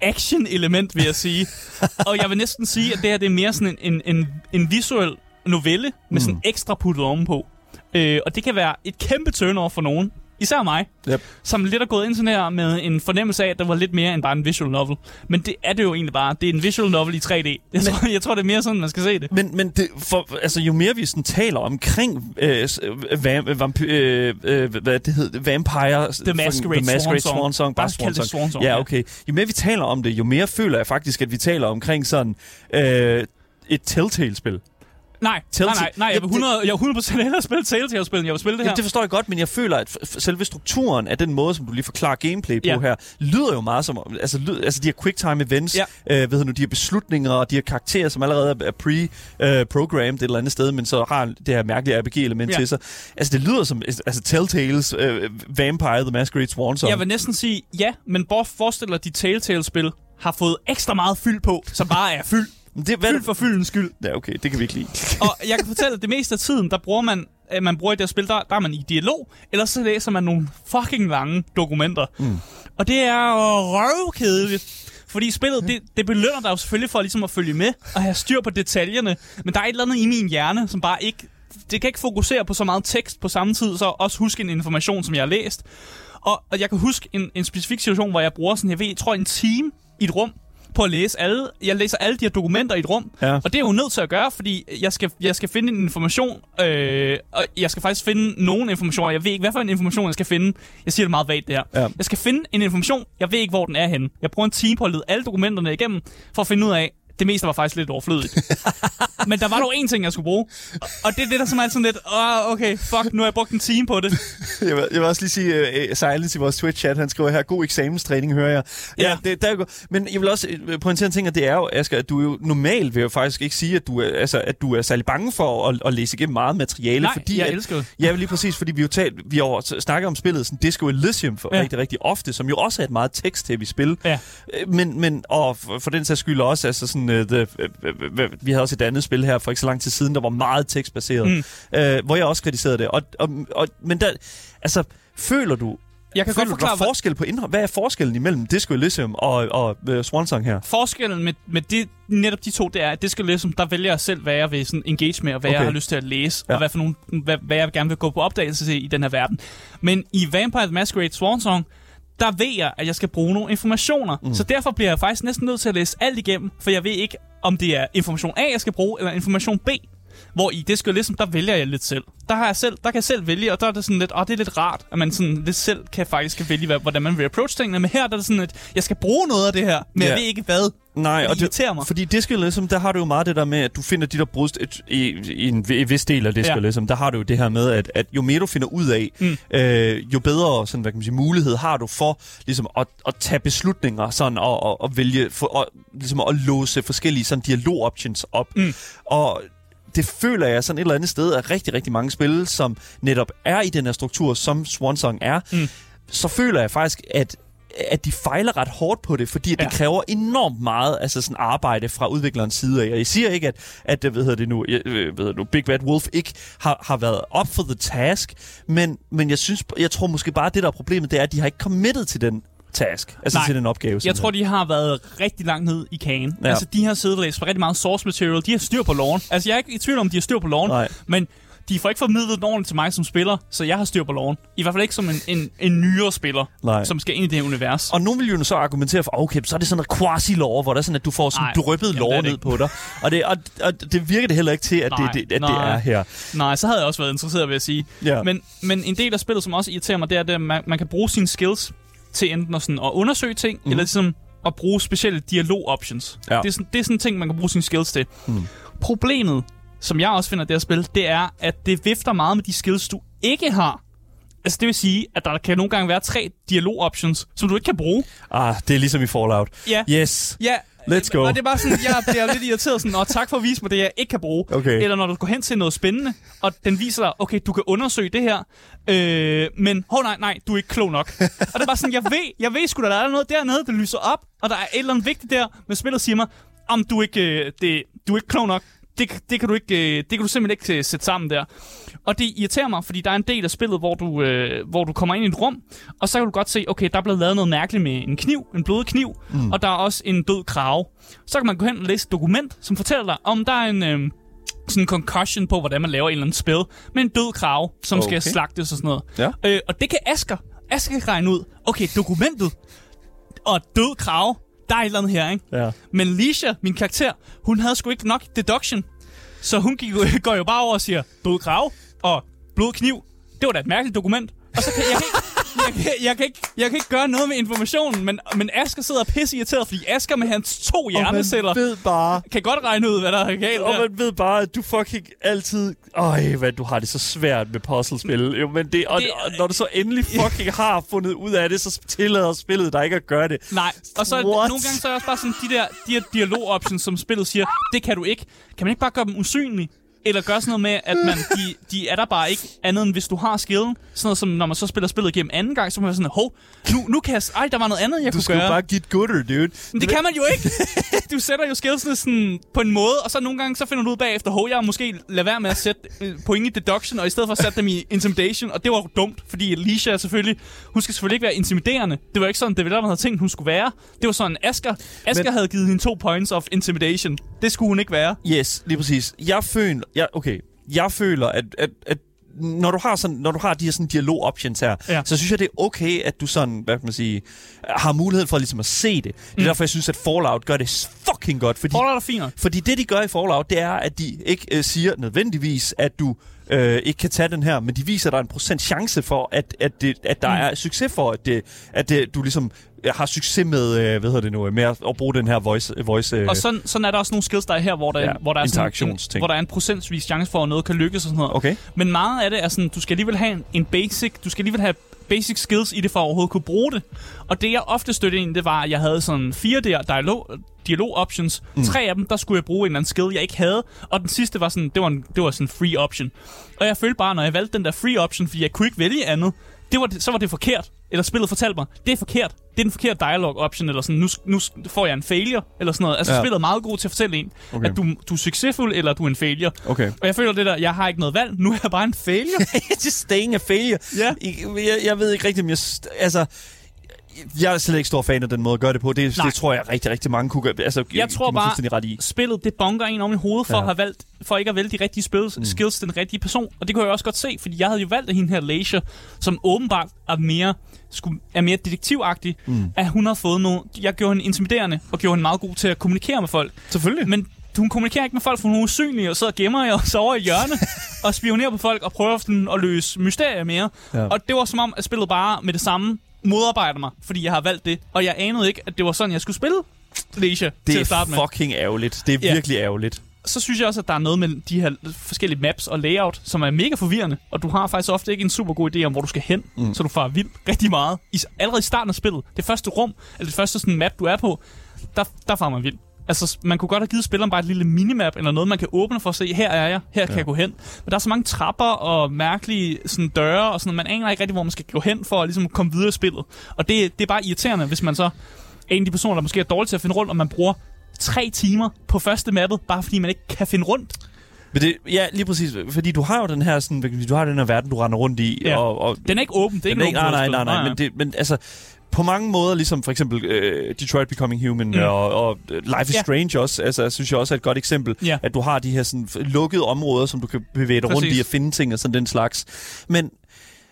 action-element, vil jeg sige. og jeg vil næsten sige, at det her det er mere sådan en, en, en, en visuel novelle, med sådan ekstra puttet ovenpå. Øh, og det kan være et kæmpe turn for nogen. Især mig,
Yep.
som lidt er gået ind sådan her med en fornemmelse af, at det var lidt mere end bare en visual novel. Men det er det jo egentlig bare. Det er en visual novel i 3D. Jeg, tror, jeg tror, det er mere sådan, man skal se det.
Men, men det, for, altså, jo mere vi sådan taler omkring øh, s- vam, vampy, øh, øh, hvad det hedder, Vampire...
The Masquerade,
The Masquerade
Swan Song.
Swan Song.
Bare
Swan Song.
Swan Song,
ja. okay. Jo mere vi taler om det, jo mere føler jeg faktisk, at vi taler omkring sådan øh, et Telltale-spil.
Nej, nej,
Telltale-
nej, nej. Jeg vil 100, jeg vil 100% hellere spille Telltale-spil, end jeg vil spille det her.
Jamen, det forstår jeg godt, men jeg føler, at selve strukturen af den måde, som du lige forklarer gameplay på
Ja.
her, lyder jo meget som... Altså, lyd, altså de her quick-time events,
Ja.
øh, ved nu, de her beslutninger og de her karakterer, som allerede er- pre-programmed et eller andet sted, men så har det her mærkelige RPG-element
Ja.
til sig. Altså, det lyder som altså, Telltales øh, Vampire The Masquerade Swan Song.
Jeg vil næsten sige ja, men hvor forestiller de Telltale-spil har fået ekstra meget fyld på, som bare er fyld.
Det, hvad,
Fyld for fyldens skyld.
Ja, okay, det kan vi ikke lide.
Og jeg kan fortælle, at det meste af tiden, der bruger man, at man bruger i det her spil, der, der er man i dialog, eller så læser man nogle fucking lange dokumenter. Mm. Og det er røvkedeligt. Fordi spillet, det, det belønner dig jo selvfølgelig for ligesom at følge med og have styr på detaljerne. Men der er et eller andet i min hjerne, som bare ikke... Det kan ikke fokusere på så meget tekst på samme tid, så også huske en information, som jeg har læst. Og, og jeg kan huske en, en specifik situation, hvor jeg bruger sådan, jeg ved, jeg tror en time i et rum, på at læse alle, jeg læser alle de her dokumenter i et rum,
Ja.
og det er jeg jo nødt til at gøre, fordi jeg skal, jeg skal finde en information, øh, og jeg skal faktisk finde nogen information, jeg ved ikke, hvad for en information jeg skal finde. Jeg siger det meget vagt, det her.
Ja.
Jeg skal finde en information, jeg ved ikke, hvor den er henne. Jeg bruger en time på at lede alle dokumenterne igennem, for at finde ud af, det meste var faktisk lidt overflødigt. Men der var dog én ting, jeg skulle bruge. Og- det er det, der som er sådan lidt, åh, oh, okay, fuck, nu har jeg brugt en time på det.
Jeg vil, jeg vil også lige sige, uh, Silence i vores Twitch-chat, han skriver her, god eksamenstræning, hører jeg. Ja,
Ja.
det, der er men jeg vil også øh, pointere en ting, og det er jo, Asger, at du jo normalt vil jeg jo faktisk ikke sige, at du er, altså, at du er særlig bange for at, at læse igennem meget materiale.
Nej,
fordi
jeg
at,
elsker det.
Ja, lige præcis, fordi vi jo talt, vi har jo snakket om spillet sådan Disco Elysium for
Ja.
rigtig, rigtig ofte, som jo også er et meget tekst-heavy spil.
Ja.
Øh, Men, men og for, for den sags skyld også, altså sådan, uh, the, uh, uh, vi havde også et andet spil her for ikke så lang tid siden, der var meget tekstbaseret,
Mm.
uh, hvor jeg også kritiserede det. Og, og, og, men der, altså, føler du,
Jeg kan
føler
godt forklare,
forskel på indhold? Hvad er forskellen imellem Disco Elysium og, og uh, Swansong her?
Forskellen med, med det, netop de to, det er, at det skal ligesom, der vælger jeg selv, hvad jeg vil sådan engage med, og hvad okay. jeg har lyst til at læse, ja. Og hvad, for nogle, hvad, hvad jeg gerne vil gå på opdagelse til i den her verden. Men i Vampire the Masquerade Swan Song, der ved jeg, at jeg skal bruge nogle informationer. Mm. Så derfor bliver jeg faktisk næsten nødt til at læse alt igennem, for jeg ved ikke, om det er information A, jeg skal bruge, eller information B. Hvor i det skal ligesom, der vælger jeg lidt selv. Der, har jeg selv, der kan jeg selv vælge, og der er det sådan lidt, åh, det er lidt rart, at man sådan lidt selv kan faktisk vælge, hvordan man vil approach tingene. Men her der er det sådan, at jeg skal bruge noget af det her, men
Ja.
jeg ved ikke hvad.
Nej, og det,
mig.
fordi Disco Elysium, der har du jo meget det der med, at du finder de der brudst i, i en vi- vis del af Disco
Ja.
Elysium, der har du jo det her med, at, at jo mere du finder ud af,
Mm.
øh, jo bedre sådan, hvad kan man sige, mulighed har du for ligesom, at, at tage beslutninger sådan, og, og, og vælge, for, og, ligesom at låse forskellige sådan, dialog-options op.
Mm.
Og det føler jeg sådan et eller andet sted af rigtig, rigtig mange spil, som netop er i den her struktur, som Swansong er,
Mm.
så føler jeg faktisk, at at de fejler ret hårdt på det, fordi
Ja.
det kræver enormt meget altså sådan arbejde fra udviklerens side af. Jeg siger ikke, at, at hvad hedder det nu, jeg, øh, hvad hedder nu, Big Bad Wolf ikke har, har været up for the task, men, men jeg, synes, jeg tror måske bare, at det der er problemet, det er, at de har ikke committed til den task, altså
Nej.
til den opgave.
Jeg tror, de har været rigtig langt ned i kagen. Ja. Altså, de har siddet og læst rigtig meget source material. De har styr på loven. Altså, jeg er ikke i tvivl om, de har styr på loven.
Nej.
Men de får ikke formidlet den ordentligt til mig som spiller, så jeg har styr på loven. I hvert fald ikke som en, en, en nyere spiller,
Nej.
som skal ind i det her univers.
Og nogen vil jo så argumentere for, okay, så er det sådan noget quasi-lov, hvor der er sådan, at du får sådan lov
er det
ned på dig. Og det, og, og det virker det heller ikke til, at,
Nej,
det, det, at
nej.
det er her.
Nej, så havde jeg også været interesseret ved at sige.
Ja.
Men, men en del af spillet, som også irriterer mig, det er, at man, man kan bruge sine skills til enten at, sådan, at undersøge ting, mm. eller ligesom at bruge specielle dialog-options.
Ja.
Det, er sådan, det er sådan en ting, man kan bruge sine skills til.
Mm.
Problemet, som jeg også finder det her spil, det er, at det vifter meget med de skills, du ikke har. Altså det vil sige, at der kan nogle gange være tre dialog-options, som du ikke kan bruge.
Ah, det er ligesom i Fallout.
Ja.
Yes.
Ja,
Let's go.
Og det er bare sådan, jeg bliver lidt irriteret sådan, og tak for at vise mig det, jeg ikke kan bruge.
Okay.
Eller når du går hen til noget spændende, og den viser dig, okay, du kan undersøge det her, øh, men, hov nej, nej, du er ikke klog nok. og det er bare sådan, jeg ved, jeg ved sgu da, der er noget dernede, der lyser op, og der er et eller andet vigtigt der, men spillet siger mig, om du er ikke, øh, det, du er ikke klog nok. Det, det, kan du ikke, øh, det kan du simpelthen ikke øh, sætte sammen der. Og det irriterer mig, fordi der er en del af spillet, hvor du, øh, hvor du kommer ind i et rum, og så kan du godt se, okay, der er blevet lavet noget mærkeligt med en kniv, en blodig kniv, mm. og der er også en død krave. Så kan man gå hen og læse et dokument, som fortæller dig, om der er en... Øh, sådan en concussion på, hvordan man laver en eller anden spil, med en død krave, som okay. skal slagtes og sådan noget.
Ja.
Øh, og det kan Asker. Asker kan regne ud. Okay, dokumentet og død krave, der er et eller andet her, ikke?
Ja.
Men Lisha, min karakter, hun havde sgu ikke nok deduction. Så hun gik, går jo bare over og siger, død krav og blodkniv. Det var da et mærkeligt dokument. Og så kan jeg, ikke, jeg, kan, jeg, kan ikke, jeg kan ikke gøre noget med informationen, men, men Asger sidder pisse irriteret, fordi Asger med hans to hjerneceller
Og man ved bare...
kan godt regne ud, hvad der er galt
Og
der.
man ved bare, at du fucking altid... Øj, hvad du har det så svært med puzzlespil. Jo, men det, og,
Det-
og når du så endelig fucking har fundet ud af det, så tillader spillet dig ikke at gøre det.
Nej, og så
What?
nogle gange så er også bare sådan, de der, de her dialog-options, som spillet siger, det kan du ikke. Kan man ikke bare gøre dem usynlige? Eller gøre sådan noget med, at man, de, de er der bare ikke andet end hvis du har skillen. Sådan noget som, når man så spiller spillet igennem anden gang, så må man sådan, hov, nu, nu kan jeg... Ej, der var noget andet, jeg
Du
kunne gøre.
bare get gooder, dude.
Men det kan man jo ikke. Du sætter jo skillsene sådan på en måde, og så nogle gange så finder du ud bagefter, hov, jeg har måske lade være med at sætte øh, point i deduction, og i stedet for at sætte dem i intimidation, og det var jo dumt, fordi Alicia er selvfølgelig, hun skal selvfølgelig ikke være intimiderende. Det var ikke sådan, developeren havde tænkt, hun skulle være. Det var sådan, Asger, Asger
Men-
havde givet hende to points of intimidation. Det skulle hun ikke være.
Yes, lige præcis. Jeg føler... Jeg, okay, jeg føler, at, at, at når du har sådan, når du har de her sådan dialog options her,
Ja.
så synes jeg det er okay at du sådan, hvad kan man sige, har mulighed for ligesom at se det. Det er
Mm.
derfor jeg synes at Fallout gør det fucking godt, fordi
Fallout er fint. nok.
fordi det de gør i Fallout, det er at de ikke øh, siger nødvendigvis at du øh, ikke kan tage den her, men de viser dig en procent chance for at at, det, at der
Mm.
er succes for at det, at det, du ligesom øh, har succes med øh, hvad hedder det nu, med at, at bruge den her voice voice øh,
Og sådan, sådan er der også nogle skills, der er her, hvor der,
Ja,
hvor der er sådan en, hvor der er en procentvis chance for, at noget kan lykkes og sådan noget.
Okay.
Men meget af det er sådan, du skal alligevel have en, en basic, du skal alligevel have basic skills i det, for at overhovedet kunne bruge det. Og det, jeg ofte støtte ind, det var, at jeg havde sådan fire der dialog, dialog options. Mm. Tre af dem, der skulle jeg bruge en eller anden skill, jeg ikke havde. Og den sidste var sådan, det var, en, det var sådan en free option. Og jeg følte bare, når jeg valgte den der free option, fordi jeg kunne ikke vælge andet, det var så var det forkert. Eller spillet fortalte mig, det er forkert. Det er den forkerte dialog option, eller sådan, nu, nu får jeg en failure, eller sådan noget. Altså,
Ja.
spillet er meget god til at fortælle en,
Okay.
at du, du er succesfuld, eller du er en failure.
Okay.
Og jeg føler det der, jeg har ikke noget valg, nu er jeg bare en failure.
Just staying a failure.
Ja.
Jeg, jeg, jeg ved ikke rigtigt, om jeg... Altså, jeg er slet ikke stor fan af den måde at gøre det på. Det,
Nej.
det tror jeg rigtig, rigtig mange kunne gøre. Altså,
Jeg tror bare-
ret i.
spillet, det bonker en om i hovedet for,
Ja.
at have valgt, for ikke at vælge de rigtige spil, mm. skills den rigtige person. Og det kunne jeg også godt se, fordi jeg havde jo valgt at hende her Leisure, som åbenbart er mere, skulle, er mere detektivagtig, mm. at hun har fået nogle... Jeg gjorde hende intimiderende, og gjorde hende meget god til at kommunikere med folk.
Selvfølgelig.
Men hun kommunikerer ikke med folk, for hun er usynlig og sidder og gemmer og sover i hjørne og spionerer på folk og prøver sådan at løse mysterier mere.
Ja.
Ja. Og det var som om, at spillet bare med det samme modarbejder mig, fordi jeg har valgt det. Og jeg anede ikke, at det var sådan, jeg skulle spille
det
til at starte
er
med.
fucking ærgerligt. Det er
Ja.
virkelig ærgerligt.
Så synes jeg også, at der er noget med de her forskellige maps og layout, som er mega forvirrende, og du har faktisk ofte ikke en super god idé om, hvor du skal hen, mm. så du farer vildt rigtig meget. I, allerede i starten af spillet, det første rum, eller det første sådan map, du er på, der, der farer man vildt. Altså, man kunne godt have givet spilleren bare et lille minimap, eller noget, man kan åbne for at se, her er jeg, her kan jeg gå hen. Men der er så mange trapper og mærkelige sådan, døre, og sådan, man aner ikke rigtig, hvor man skal gå hen for at ligesom, komme videre i spillet. Og det, det er bare irriterende, hvis man så en af de personer, der måske er dårlig til at finde rundt, og man bruger tre timer på første mappet, bare fordi man ikke kan finde rundt.
Men det, ja, lige præcis. Fordi du har jo den her, sådan, du har den her verden, du render rundt i.
Ja.
Og, og
Den er ikke åben, det er ikke
ikke, nej, nej, nej, nej,
spil.
men, det, men altså, på mange måder, ligesom for eksempel øh, Detroit Becoming Human mm. Og, og Life is
Ja.
Strange også, altså, synes jeg også er et godt eksempel,
Ja.
at du har de her sådan, lukkede områder, som du kan bevæge dig rundt i
Præcis.
og finde ting og sådan den slags. Men,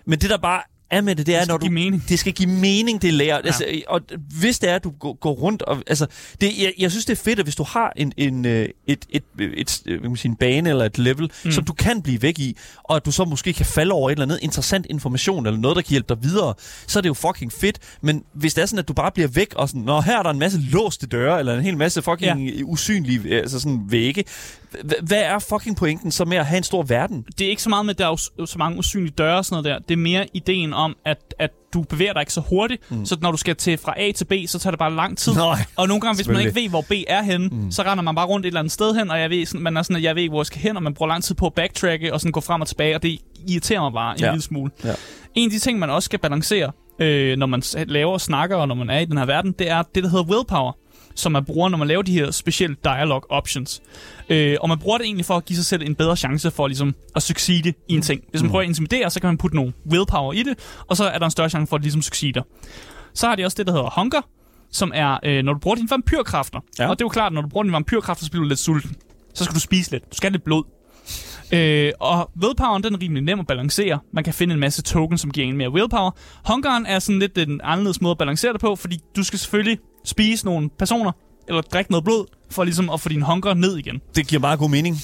men det der bare er med det, det er,
Det
når du...
mening.
Det skal give mening, det lærer. Ja. Altså, og hvis det er, at du går, går rundt og... Altså, det, jeg, jeg synes, det er fedt, at hvis du har en, en, øh, et, et, et, et, hvad kan man sige, en bane eller et level, mm. som du kan blive væk i, og at du så måske kan falde over et eller andet interessant information, eller noget, der kan hjælpe dig videre, så er det jo fucking fedt. Men hvis det er sådan, at du bare bliver væk, og sådan, Nå, her er der en masse låste døre, eller en hel masse fucking ja. usynlige altså sådan vægge, hvad er fucking pointen så med at have en stor verden?
det er ikke så meget med, at der er så mange usynlige døre og sådan noget der. Det er mere ideen om, at, at du bevæger dig ikke så hurtigt, mm. så når du skal til fra A til B, så tager det bare lang tid.
Nej,
og nogle gange, hvis man ikke ved, hvor B er henne, mm. så render man bare rundt et eller andet sted hen, og jeg ved, sådan, man er sådan, at jeg ved ikke, hvor jeg skal hen, og man bruger lang tid på at backtracke og sådan gå frem og tilbage, og det irriterer mig bare en
Ja.
lille smule.
Ja.
En af de ting, man også skal balancere, øh, når man laver og snakker, og når man er i den her verden, det er det, der hedder willpower som man bruger, når man laver de her specielle dialog options. Øh, og man bruger det egentlig for at give sig selv en bedre chance for ligesom, at succeede i en ting. Hvis man prøver at intimidere, så kan man putte nogle willpower i det, og så er der en større chance for at ligesom succeede. Så har de også det, der hedder hunger, som er, øh, når du bruger dine vampyrkræfter.
Ja.
Og det er jo klart, når du bruger dine vampyrkræfter, så bliver du lidt sulten. Så skal du spise lidt. Du skal have lidt blod. Øh, og willpoweren, den er rimelig nem at balancere. Man kan finde en masse tokens, som giver en mere willpower. Hungeren er sådan lidt en anderledes måde at balancere det på, fordi du skal selvfølgelig spise nogle personer, eller drikke noget blod, for ligesom at få din hunger ned igen.
Det giver meget god mening.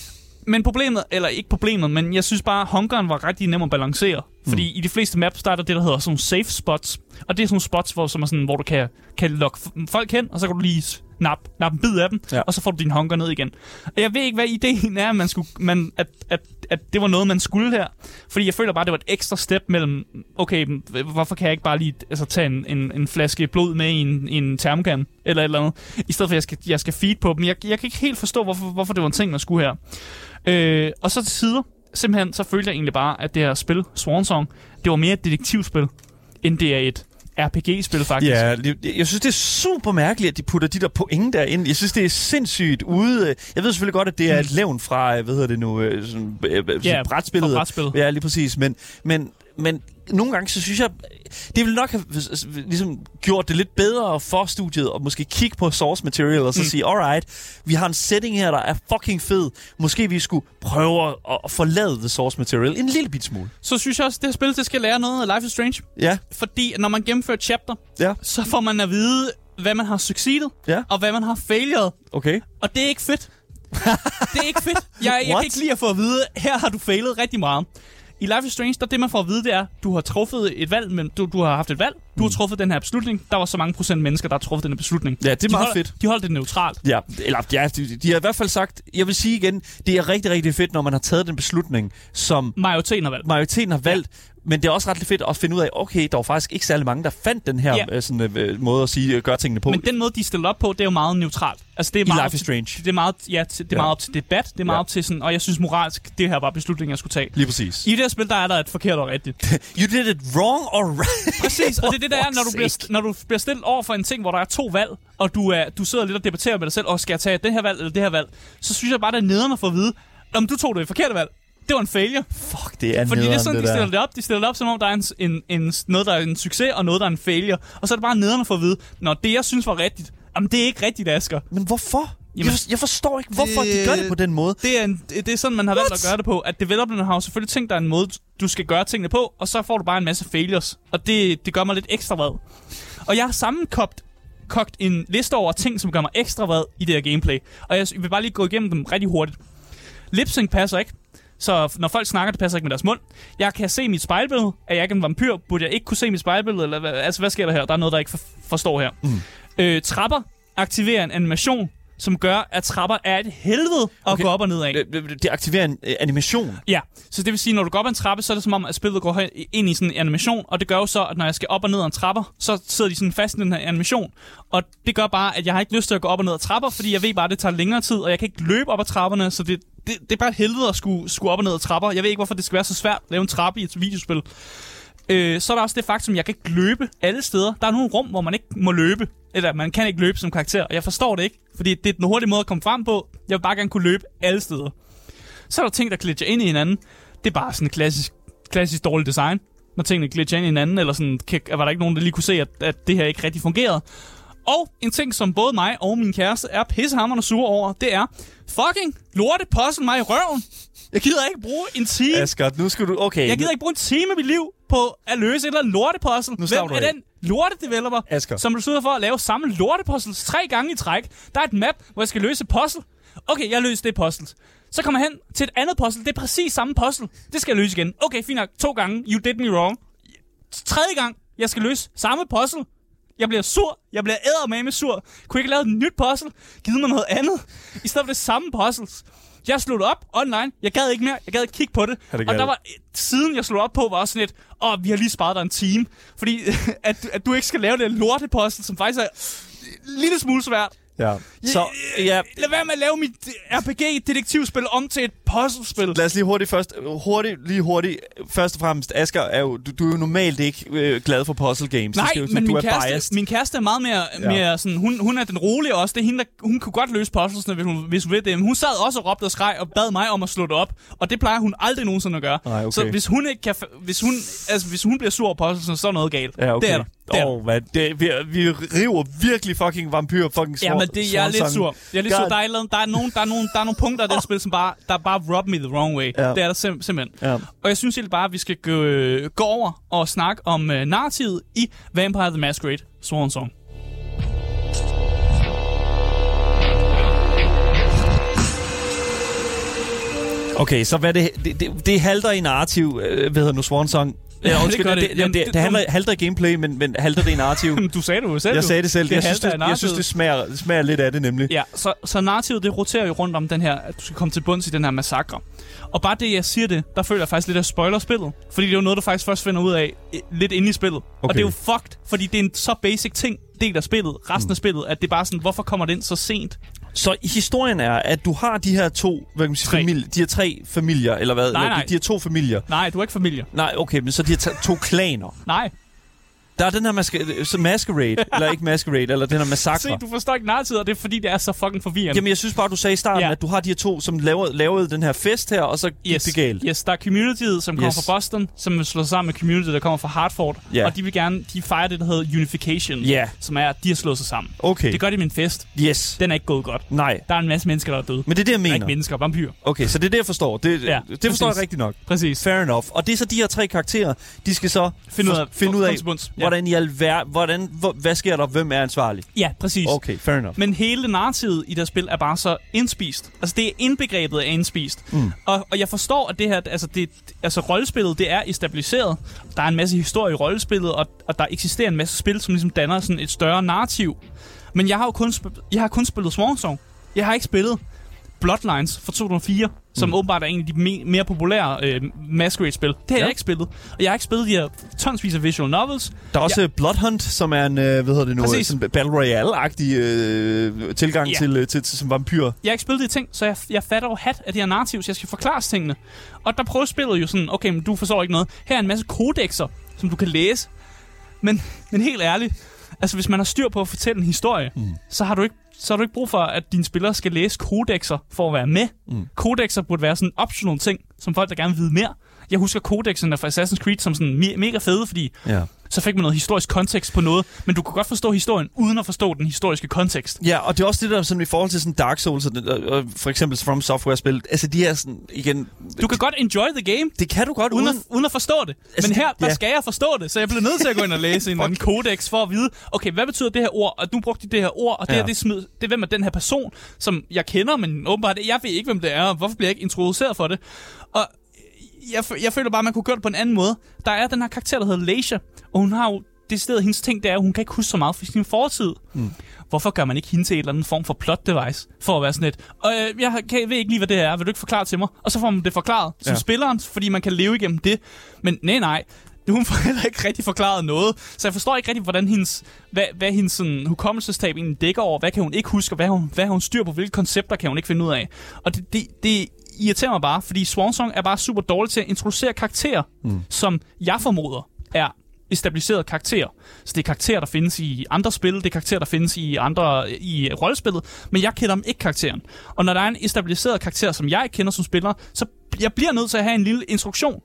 Men problemet, eller ikke problemet, men jeg synes bare, at var rigtig nem at balancere. Fordi i de fleste maps, er der det, der hedder sådan safe spots. Og det er sådan nogle spots, hvor, som er sådan, hvor du kan, kan lokke folk hen, og så kan du lige nappe nap en bid af dem,
Ja.
ja. og så får du din hunger ned igen. Og jeg ved ikke, hvad ideen er, man skulle, man, at, at, at det var noget, man skulle her. Fordi jeg føler bare, det var et ekstra step mellem, okay, hvorfor kan jeg ikke bare lige altså, tage en, en, en flaske blod med i en, i en termokan, eller et eller andet, i stedet for, at jeg skal, jeg skal feed på dem. Jeg, jeg kan ikke helt forstå, hvorfor, hvorfor det var en ting, man skulle her. Øh, og så til sider, simpelthen, så følte jeg egentlig bare, at det her spil, Swan Song, det var mere et detektivspil, end det er et RPG-spil, faktisk.
Ja, jeg synes, det er super mærkeligt, at de putter de der point der ind. Jeg synes, det er sindssygt ude. Jeg ved selvfølgelig godt, at det er et levn fra, hvad hedder det nu, øh, sådan, øh, øh,
Ja,
brætspillet.
fra brætspillet.
Ja, lige præcis. Men, men, men nogle gange, så synes jeg, det ville nok have ligesom, gjort det lidt bedre for studiet, og måske kigge på source material, og så mm. sige, alright, vi har en setting her, der er fucking fed. Måske vi skulle prøve at, at forlade the source material en lille bit smule.
Så synes jeg også, at det her spil, det skal lære noget af Life is Strange.
Ja,
Fordi når man gennemfører chapter,
ja,
så får man at vide, hvad man har succeeded,
ja,
og hvad man har failet.
okay.
Og det er ikke fedt. det er ikke fedt. Jeg, jeg
What?
kan ikke lide at få at vide, her har du failet rigtig meget. I Life is Strange, der det man får at vide, det er, du har truffet et valg, men du, du har haft et valg, du har truffet den her beslutning. Der var så mange procent mennesker, der har truffet den her beslutning.
Ja, det er
de
meget
holder,
fedt.
De holdt det neutralt.
Ja, eller ja, de, de har i hvert fald sagt, jeg vil sige igen, det er rigtig, rigtig fedt, når man har taget den beslutning, som
Majoriteten har valgt.
majoriteten har valgt, men det er også ret fedt at finde ud af, okay, der var faktisk ikke særlig mange, der fandt den her
Ja.
øh, sådan, øh, måde at sige, øh, gøre tingene på
Men den måde, de stiller op på, det er jo meget neutralt. Altså, det er
i
meget
Life is
til-
Strange.
Det er meget, ja, til, det er
Ja.
meget op til debat, det er meget
Ja.
op til sådan, og jeg synes moralsk, det her var beslutningen, jeg skulle tage.
Lige præcis.
I det her spil, der er der et forkert og rigtigt.
You did it wrong or right.
Præcis, og det er det, der er, når du, bliver, når du bliver stillet over for en ting, hvor der er to valg, og du, er, du sidder lidt og debatterer med dig selv, og skal jeg tage det her valg eller det her valg, så synes jeg bare, det er nederen at få at vide, om du tog det forkerte valg. Det var en failure.
Fuck, det er
Fordi det er sådan, de
der.
stiller det op. De stiller det op, som om der er en, en, en, noget, der er en succes, og noget, der er en failure. Og så er det bare nederen få at vide, når det, jeg synes var rigtigt, jamen det er ikke rigtigt, Asger.
Men hvorfor?
Jamen-
jeg, for, jeg forstår ikke, hvorfor
Det-
de gør det på den måde.
Det er, en, det det er sådan, man har valgt
What?
at gøre det på. At developerne har jo selvfølgelig tænkt, der er en måde, du skal gøre tingene på, og så får du bare en masse failures. Og det, det gør mig lidt ekstra vred. Og jeg har sammenkogt kogt en liste over ting, som gør mig ekstra vred i det her gameplay. Og jeg vil bare lige gå igennem dem rigtig hurtigt. Lipsync passer ikke. Så når folk snakker, det passer ikke med deres mund. Jeg kan se mit spejlbillede. Er jeg ikke en vampyr? Burde jeg ikke kunne se mit spejlbillede? Eller hvad, altså, hvad sker der her? Der er noget, der ikke for, forstår her. Mm. Øh, trapper aktiverer en animation, som gør, at trapper er et helvede at
Okay.
gå op og ned af.
Det, det, det aktiverer en øh, animation.
Ja, så det vil sige, når du går op ad en trappe, så er det som om, at spillet går ind i sådan en animation, og det gør jo så, at når jeg skal op og ned ad en trapper, så sidder de sådan fast i den her animation, og det gør bare, at jeg har ikke lyst til at gå op og ned ad trapper, fordi jeg ved bare, at det tager længere tid, og jeg kan ikke løbe op ad trapperne, så det, det, det er bare et helvede at skulle, skulle op og ned ad trapper. Jeg ved ikke, hvorfor det skal være så svært at lave en trappe i et videospil. Øh, så er der også det faktum, at jeg kan ikke løbe alle steder. Der er nogle rum, hvor man ikke må løbe. Eller man kan ikke løbe som karakter, og jeg forstår det ikke. Fordi det er den hurtige måde at komme frem på. Jeg vil bare gerne kunne løbe alle steder. Så er der ting, der glitcher ind i hinanden. Det er bare sådan klassisk, klassisk dårligt design. Når tingene glitcher ind i hinanden, eller sådan, var der ikke nogen, der lige kunne se, at, at det her ikke rigtig fungerede. Og en ting, som både mig og min kæreste er pissehammerende sure over, det er, fucking lorte possen mig i røven. Jeg gider ikke bruge en time.
Asger, nu skal du... Okay.
Jeg gider ikke bruge en time af mit liv på at løse et eller andet lortepuzzle.
Nu
Hvem er den lortedeveloper,
Asger.
som beslutter for at lave samme lortepuzzles tre gange i træk? Der er et map, hvor jeg skal løse et puzzle. Okay, jeg løser det puzzle. Så kommer jeg hen til et andet puzzle. Det er præcis samme puzzle. Det skal jeg løse igen. Okay, fint nok. To gange. You did me wrong. Tredje gang, jeg skal løse samme puzzle. Jeg bliver sur. Jeg bliver ædermame sur. Kunne jeg ikke lave et nyt puzzle? Givet mig noget andet. I stedet for det samme puzzles. Jeg det op online. Jeg gad ikke mere. Jeg gad ikke kigge på det.
Ja, det
og der var siden jeg slog op på, var også sådan et, åh, vi har lige sparet dig en time. Fordi at, at du ikke skal lave det lortepuzzle, som faktisk er en lille smule svært.
Ja. Så, ja,
Lad være med at lave mit RPG-detektivspil om til et puzzlespil.
lad os lige hurtigt først, hurtigt, lige hurtigt, først og fremmest, Asger, er jo, du, du er jo normalt ikke øh, glad for puzzle games.
Nej,
Det jo,
men
du
min
er
kæreste,
biased.
min kæreste er meget mere,
Ja.
mere sådan, hun, hun er den rolige også. Det er hende, der, hun kunne godt løse puzzlesene, hvis hun, hvis hun ved det. Men hun sad også og råbte og skreg og bad mig om at slå det op. Og det plejer hun aldrig nogensinde at gøre.
Nej, okay.
Så hvis hun, ikke kan, hvis, hun, altså, hvis hun bliver sur over puzzlesene, så er noget galt.
Ja, okay.
Det er der.
Åh, hvad, det, vi, vi river virkelig fucking vampyr fucking
Ja, men det, jeg er lidt
swansong.
sur. Jeg er lidt
God.
sur. Der er, der, er nogen, der, er nogen, der er nogle punkter i det spil, som bare, der bare rub me the wrong way.
Ja.
Det er der sim- simpelthen.
Ja.
Og jeg synes egentlig bare, at vi skal gå, gå over og snakke om øh, narrativet i Vampire the Masquerade Swan Song.
Okay, så hvad det, det, det, det halter i narrativ, øh, hvad hedder nu, Swan Song.
Ja,
undskyld,
det.
det, det,
Jamen,
det,
det-
det handler, halter i gameplay, men, men halter det i narrativ.
Du sagde det jo selv.
Jeg sagde det selv.
Det
jeg, synes, det, jeg synes, det smager, det smager lidt af det, nemlig.
Ja, så, så narrativet, det roterer jo rundt om den her, at du skal komme til bunds i den her massakre. Og bare det, jeg siger det, der føler jeg faktisk lidt af spoiler spillet. Fordi det er jo noget, du faktisk først finder ud af lidt inde i spillet. Okay. Og det er jo fucked, fordi det er en så basic ting, del af spillet, resten
Mm.
af spillet, at det er bare sådan, hvorfor kommer det ind så sent?
Så historien er, at du har de her to, hvad kan man sige,
Tre.
familie, de her tre familier, eller hvad?
Nej, nej.
De, de her to familier.
Nej, du er ikke familie.
Nej, okay, men så de her to klaner.
Nej.
Der er den her maska- så masquerade, eller ikke masquerade, eller den her massakre.
Se, du forstår ikke narrativet, og det er fordi, det er så fucking forvirrende.
Jamen, jeg synes bare, du sagde i starten,
Ja.
at du har de her to, som laver, lavede den her fest her, og så gik
yes.
det galt.
Yes, der er communityet, som kommer
Yes.
fra Boston, som vil slå sammen med community, der kommer fra Hartford.
Ja.
Og de vil gerne, de fejrer det, der hedder Unification.
Ja.
Som er, at de har slået sig sammen.
Okay.
Det gør de med en fest.
Yes.
Den er ikke gået godt.
Nej.
Der er en masse mennesker, der er døde.
Men det er det, jeg
Der er ikke
mener.
mennesker, vampyr.
Okay, så det er det, jeg forstår. Det,
Ja,
det forstår
præcis.
jeg rigtigt nok.
Præcis.
Fair enough. Og det er så de her tre karakterer, de skal så
Finde ud af,
finde ud af. Hvordan i alver, hvordan, hvor, hvad sker der, hvem er ansvarlig?
Ja, præcis.
Okay, fair enough.
Men hele narrativet i det her spil er bare så indspist. Altså, det er indbegrebet af indspist.
Mm.
Og, og jeg forstår, at det her, altså, det, altså rollespillet, det er stabiliseret. Der er en masse historie i rollespillet, og, og der eksisterer en masse spil, som ligesom danner sådan et større narrativ. Men jeg har jo kun, jeg har kun spillet Swan Song. Jeg har ikke spillet Bloodlines fra 2004, som
Mm.
åbenbart er en af de me- mere populære øh, Masquerade-spil. Det har
Ja.
jeg ikke spillet. Og jeg har ikke spillet de her tonsvis af visual novels.
Der er også ja. Bloodhunt, som er en, øh, hvad hedder det nu,
Præcis.
sådan Battle Royale-agtig øh, tilgang
Ja.
til, øh, til, til, som vampyr.
jeg har ikke spillet de ting, så jeg, jeg fatter jo hat af de her narrativ, så jeg skal forklare tingene. Og der prøver spillet jo sådan, okay, men du forstår ikke noget. Her er en masse kodexer, som du kan læse. Men, men helt ærligt, altså hvis man har styr på at fortælle en historie, mm. så har du ikke så har du ikke brug for, at dine spillere skal læse kodexer for at være med. Mm. Kodexer burde være sådan en optional ting, som folk, der gerne vil vide mere. Jeg husker kodexerne fra Assassin's Creed som sådan me- mega fede, fordi
Ja.
Så fik man noget historisk kontekst på noget, men du kan godt forstå historien, uden at forstå den historiske kontekst.
Ja, og det er også det der sådan, i forhold til sådan Dark Souls og, og, for eksempel From Software-spil. Altså, de er sådan, igen...
Du kan godt enjoy the game,
Det kan du godt
uden,
uden...
at, uden at forstå det.
Altså,
Men her, der
ja.
skal jeg forstå det, så jeg bliver nødt til at gå ind og læse en anden kodex for at vide, okay, hvad betyder det her ord, og du brugte de det her ord, og det
Ja.
her, det, smid, det er hvem er den her person, som jeg kender, men åbenbart, jeg ved ikke, hvem det er, og hvorfor bliver jeg ikke introduceret for det? Og jeg, jeg føler bare, at man kunne gøre det på en anden måde. Der er den her karakter, der hedder Leisha, og hun har jo det sted, hendes ting, det er, at hun kan ikke huske så meget fra sin fortid. Mm. Hvorfor gør man ikke hende til en eller anden form for plot device? For at være sådan et, og øh, jeg, kan, jeg ved ikke lige, hvad det er. Vil du ikke forklare til mig? Og så får man det forklaret som
Ja.
spilleren, fordi man kan leve igennem det. Men nej, nej. Hun får heller ikke rigtig forklaret noget. Så jeg forstår ikke rigtig, hvordan hendes, hvad, hvad hendes sådan, hukommelsestab egentlig dækker over. Hvad kan hun ikke huske, og hvad hun, hvad har hun styr på? Hvilke koncepter kan hun ikke finde ud af? Og det, det, det irriterer mig bare, fordi Swansong er bare super dårlig til at introducere karakterer, mm. som jeg formoder er stabiliserede karakterer. Så det er karakterer, der findes i andre spil, det er karakterer, der findes i andre i rollespillet, men jeg kender dem ikke karakteren. Og når der er en stabiliseret karakter, som jeg ikke kender som spiller, så jeg bliver nødt til at have en lille instruktion.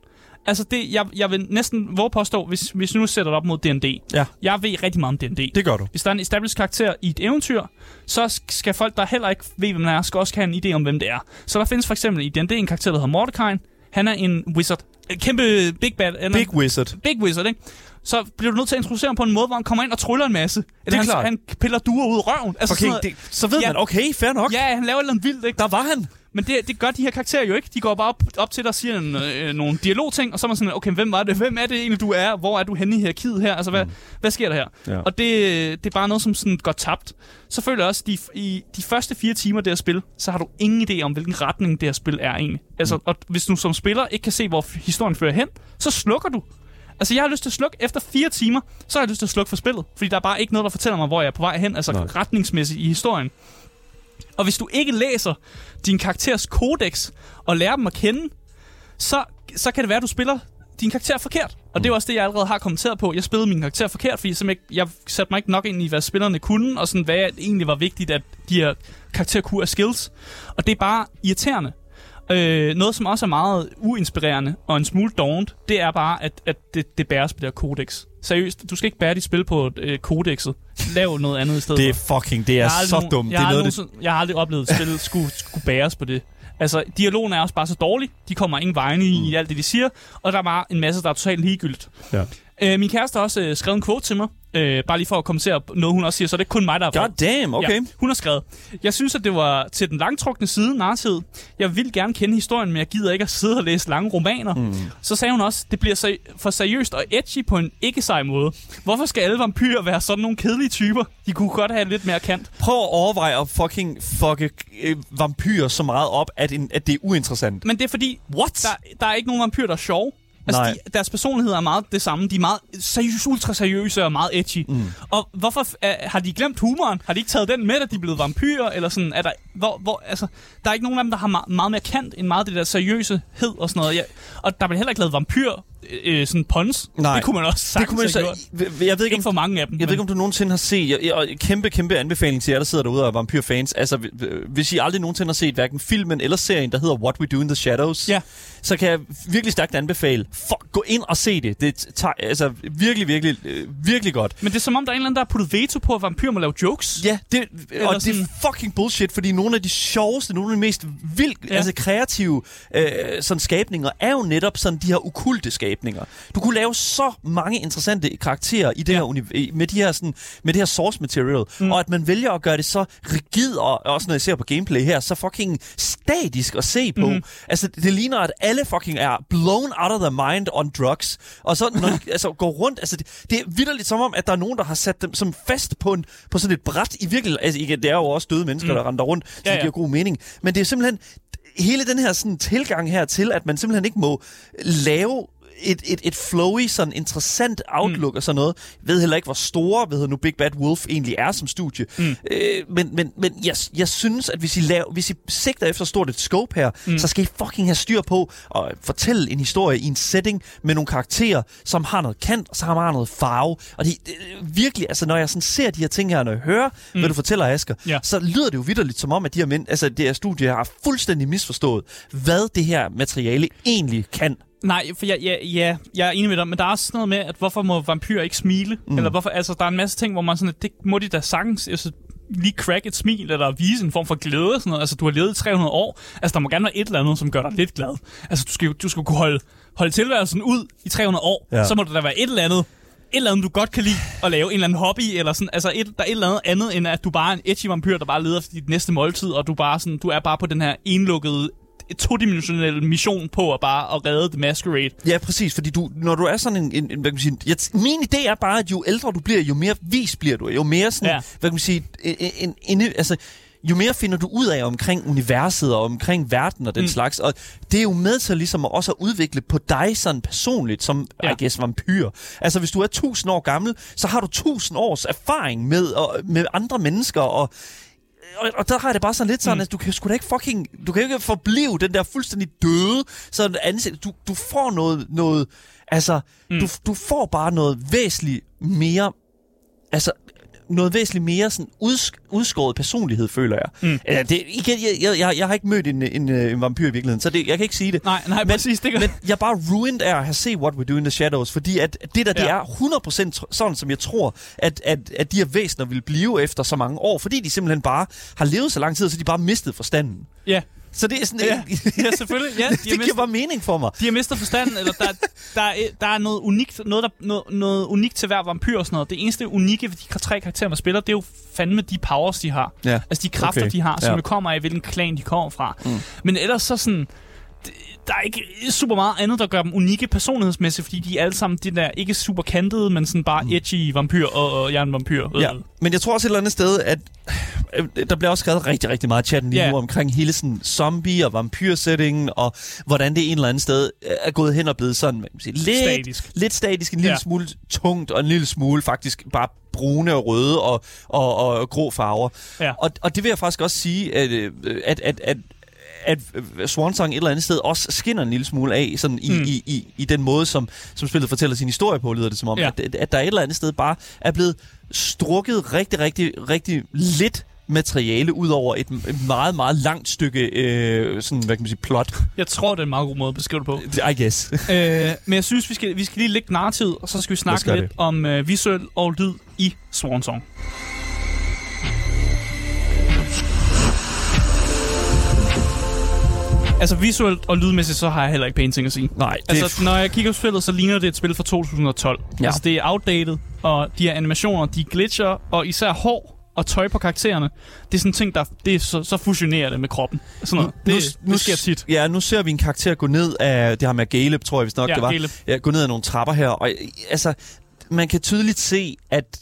Altså det, jeg, jeg vil næsten våge påstå, hvis, hvis nu sætter det op mod D&D.
Ja.
Jeg ved rigtig meget om D&D.
Det gør du.
Hvis der er en established karakter i et eventyr, så sk- skal folk, der heller ikke ved, hvem det er, skal også have en idé om, hvem det er. Så der findes for eksempel i D&D en karakter, der hedder Mordecai. Han er en wizard. En kæmpe big bad. Han er-
Big Wizard.
big wizard, ikke? Så bliver du nødt til at introducere ham på en måde, hvor han kommer ind og tryller en masse. Eller
er
han,
klart.
han piller duer ud af røven. Altså
Okay,
sådan noget.
det, så ved
Ja.
man, okay, fair nok.
Ja, han laver et eller andet vildt, ikke?
Der var han.
Men det, det gør de her karakterer jo ikke. De går bare op, op til dig og siger en, øh, nogle dialogting, og så er man sådan, okay, hvem var det? Hvem er det egentlig, du er? Hvor er du henne i hierarkiet her? Altså, hvad, mm. hvad sker der her?
Ja.
Og det, det er bare noget, som sådan går tabt. Så føler jeg også, de, i de første fire timer her spil, så har du ingen idé om, hvilken retning det her spil er egentlig. Altså,
Mm.
og hvis du som spiller ikke kan se, hvor historien fører hen, så slukker du. Altså, jeg har lyst til at slukke efter fire timer, så har jeg lyst til at slukke for spillet. Fordi der er bare ikke noget, der fortæller mig, hvor jeg er på vej hen, altså
Nej.
retningsmæssigt i historien. Og hvis du ikke læser din karakters kodex og lærer dem at kende, så, så kan det være, at du spiller din karakter forkert. Og det er jo også det, jeg allerede har kommenteret på. Jeg spillede min karakter forkert, fordi jeg, jeg satte mig ikke nok ind i, hvad spillerne kunne, og sådan, hvad egentlig var vigtigt, at de her karakterer kunne af skills. Og det er bare irriterende. Øh, noget, som også er meget uinspirerende og en smule dovent, det er bare, at, at det, det bæres på det her kodex. Seriøst, du skal ikke bære dit spil på øh, kodexet. Lav noget andet i stedet
Det er fucking, det er så
nogen-
dumt.
Jeg
Det er noget, det,
jeg har aldrig oplevet, at spillet skulle, skulle bæres på det. Altså, dialogen er også bare så dårlig. De kommer ingen vegne i, mm. i alt det, de siger. Og der er bare en masse, der er totalt ligegyldigt.
Ja.
Øh, min kæreste har også øh, skrevet en quote til mig. Øh, bare lige for at kommentere noget, hun også siger. Så det er ikke kun mig, der har
God damn, okay.
Ja, hun har skrevet, jeg synes, at det var til den langtrukne side, narrativet. Jeg vil gerne kende historien, men jeg gider ikke at sidde og læse lange romaner. Mm. Så sagde hun også, det bliver seri- for seriøst og edgy på en ikke-sej måde. Hvorfor skal alle vampyrer være sådan nogle kedelige typer? De kunne godt have lidt mere kant.
Prøv at overveje at fucking fucke øh, vampyrer så meget op, at, en, at det er uinteressant.
Men det er fordi,
What?
der, der er ikke nogen vampyrer, der er sjove. Altså,
Nej.
de, deres personlighed er meget det samme. De er meget seriøse, ultra seriøse og meget edgy. Mm. Og hvorfor er, har de glemt humoren? Har de ikke taget den med, at de er blevet vampyrer? Eller sådan, er der, hvor, hvor, altså, der er ikke nogen af dem, der har meget, meget mere kant end meget det der seriøsehed og sådan noget. Ja, og der bliver heller ikke lavet vampyr øh, sådan puns.
Nej.
Det kunne man også
Det
sagtens
kunne man
have
så,
gjort.
jeg ved ikke,
Ikke
om,
for mange af dem.
jeg ved ikke, om du nogensinde har set, jeg, og kæmpe, kæmpe anbefaling til jer, der sidder derude og er vampyrfans. Altså, hv- hvis I aldrig nogensinde har set hverken filmen eller serien, der hedder What We Do in the Shadows,
Ja.
så kan jeg virkelig stærkt anbefale, for, gå ind og se det. Det tager, altså, virkelig, virkelig, øh, virkelig godt.
Men det er som om, der er en eller anden, der har puttet veto på, at vampyrer må lave jokes.
Ja, det, og det
sådan-
er fucking bullshit, fordi nogle af de sjoveste, nogle af de mest vildt. Ja. altså kreative øh, sådan skabninger, er jo netop sådan de her okulte skabninger. Du kunne lave så mange interessante karakterer i det her uni- i- med, de her, sådan, med det her source material, mm. og at man vælger at gøre det så rigid, og også når jeg ser på gameplay her, så fucking statisk at se på. Mm. Altså, det ligner, at alle fucking er blown out of their mind on drugs, og så når de, altså, går rundt, altså, det, det er vidderligt som om, at der er nogen, der har sat dem som fast på, en, på sådan et bræt i virkeligheden. Altså, igen, det er jo også døde mennesker, mm. der render rundt, så ja,
Ja,
det
ja.
giver god mening. Men det er simpelthen hele den her sådan, tilgang her til, at man simpelthen ikke må lave et, et, et flowy, sådan interessant outlook mm. og sådan noget. Jeg ved heller ikke, hvor store ved nu Big Bad Wolf egentlig er som studie. Mm. Øh, men men, men jeg, jeg synes, at hvis I, laver, hvis I sigter efter stort et scope her, mm. så skal I fucking have styr på at fortælle en historie i en setting med nogle karakterer, som har noget kant, og så har man noget farve. Og det, det virkelig, altså når jeg sådan ser de her ting her, når jeg hører, mm. hvad du fortæller, Asger,
Ja.
så lyder det jo vidderligt som om, at de her, men, altså, det her studie har fuldstændig misforstået, hvad det her materiale egentlig kan.
Nej, for jeg, ja, ja, jeg er enig med dig, men der er også sådan noget med, at hvorfor må vampyrer ikke smile? Mm. Eller hvorfor, altså, der er en masse ting, hvor man sådan, at det må de da sagtens, altså, lige crack et smil, eller vise en form for glæde, sådan noget. Altså, du har levet i 300 år. Altså, der må gerne være et eller andet, som gør dig lidt glad. Altså, du skal, du skal kunne holde, holde tilværelsen ud i 300 år.
Ja.
Så må der da være et eller andet, et eller andet, du godt kan lide at lave, en eller anden hobby, eller sådan, altså et, der er et eller andet andet, end at du bare er en edgy vampyr, der bare leder efter dit næste måltid, og du, bare sådan, du er bare på den her enlukkede todimensionelle mission på at bare at redde The Masquerade.
Ja, præcis, fordi du, når du er sådan en, en, en hvad kan man sige, jeg, min idé er bare, at jo ældre du bliver, jo mere vis bliver du, jo mere sådan, ja. Hvad kan man sige, en, en, en, altså, jo mere finder du ud af omkring universet og omkring verden og den mm. Slags, og det er jo med til ligesom at også at udvikle på dig sådan personligt, som, ja. I guess, vampyr. Altså, hvis du er 1000 år gammel, så har du 1000 års erfaring med, og, med andre mennesker, og og, og der har det bare sådan lidt sådan, mm. at du kan sgu da ikke fucking, du kan jo ikke forblive den der fuldstændig døde sådan ansigt. Du, du får noget, noget altså, mm. du, du får bare noget væsentligt mere, altså, noget væsentligt mere sådan udsk- udskåret personlighed, føler jeg. Mm. Uh, det, igen, jeg, jeg, jeg, jeg har ikke mødt en, en, øh, en vampyr i virkeligheden, så det, jeg kan ikke sige det.
Nej, nej,
men,
præcis, det gør-
Men jeg er bare ruined af at have set What We Do in the Shadows, fordi at det der, det
Ja.
er 100% tr- sådan, som jeg tror, at, at, at de her væsener vil blive efter så mange år, fordi de simpelthen bare har levet så lang tid, så de bare mistet forstanden.
Ja,
Så det er sådan...
Ja, ja selvfølgelig. Ja, de
det giver
mistet-
bare mening for mig.
De har mistet forstanden, eller der, der, er, der er noget unikt, noget, der, noget, noget unikt til hver vampyr og sådan noget. Det eneste unikke ved de tre karakterer, man spiller, det er jo fandme de powers, de har.
Ja.
Altså de kræfter,
Okay.
de har, som
Ja.
kommer af, hvilken klan de kommer fra. Mm. Men ellers så sådan... Der er ikke super meget andet, der gør dem unikke personlighedsmæssigt, fordi de er alle sammen det der ikke super kantede, men sådan bare edgy vampyr og, og jeg er en vampyr.
Mm. Ja, men jeg tror også et eller andet sted, at øh, der bliver også skrevet rigtig, rigtig meget i chatten lige
Ja.
nu omkring hele sådan zombie- og vampyr-settingen, og hvordan det en eller anden sted øh, er gået hen og blevet sådan, sige, lidt
Statisk.
lidt statisk, en lille
ja.
smule tungt, og en lille smule faktisk bare brune og røde og, og, og grå farver.
Ja.
Og, og det vil jeg faktisk også sige, at, øh, at, at, at at øh, Swansong et eller andet sted også skinner en lille smule af sådan i,
Mm.
i, i, i den måde, som, som spillet fortæller sin historie på, lyder det som om.
Ja.
At, at der et eller andet sted bare er blevet strukket rigtig, rigtig, rigtig lidt materiale ud over et, et meget, meget langt stykke øh, sådan, hvad kan man sige, plot,
Jeg tror, det er en meget god måde at beskrive det på.
I guess.
øh, men jeg synes, vi skal, vi skal lige lægge narrativet, og så skal vi snakke lidt
det.
om øh, visuel og lyd i Swan Song. Altså visuelt og lydmæssigt, så har jeg heller ikke pæne ting at sige.
Nej, det
Altså, når jeg kigger på spillet, så ligner det et spil fra 2012. Ja. Altså, det er outdated, og de her animationer, de glitcher, og især hår og tøj på karaktererne, det er sådan en ting, der det er så, så fusionerer det med kroppen. Sådan noget. Det, det sker tit.
Ja, nu ser vi en karakter gå ned af, det her med Galeb, tror jeg vist nok,
Ja,
det var.
Caleb.
Ja, gå ned ad nogle trapper her, og altså, man kan tydeligt se, at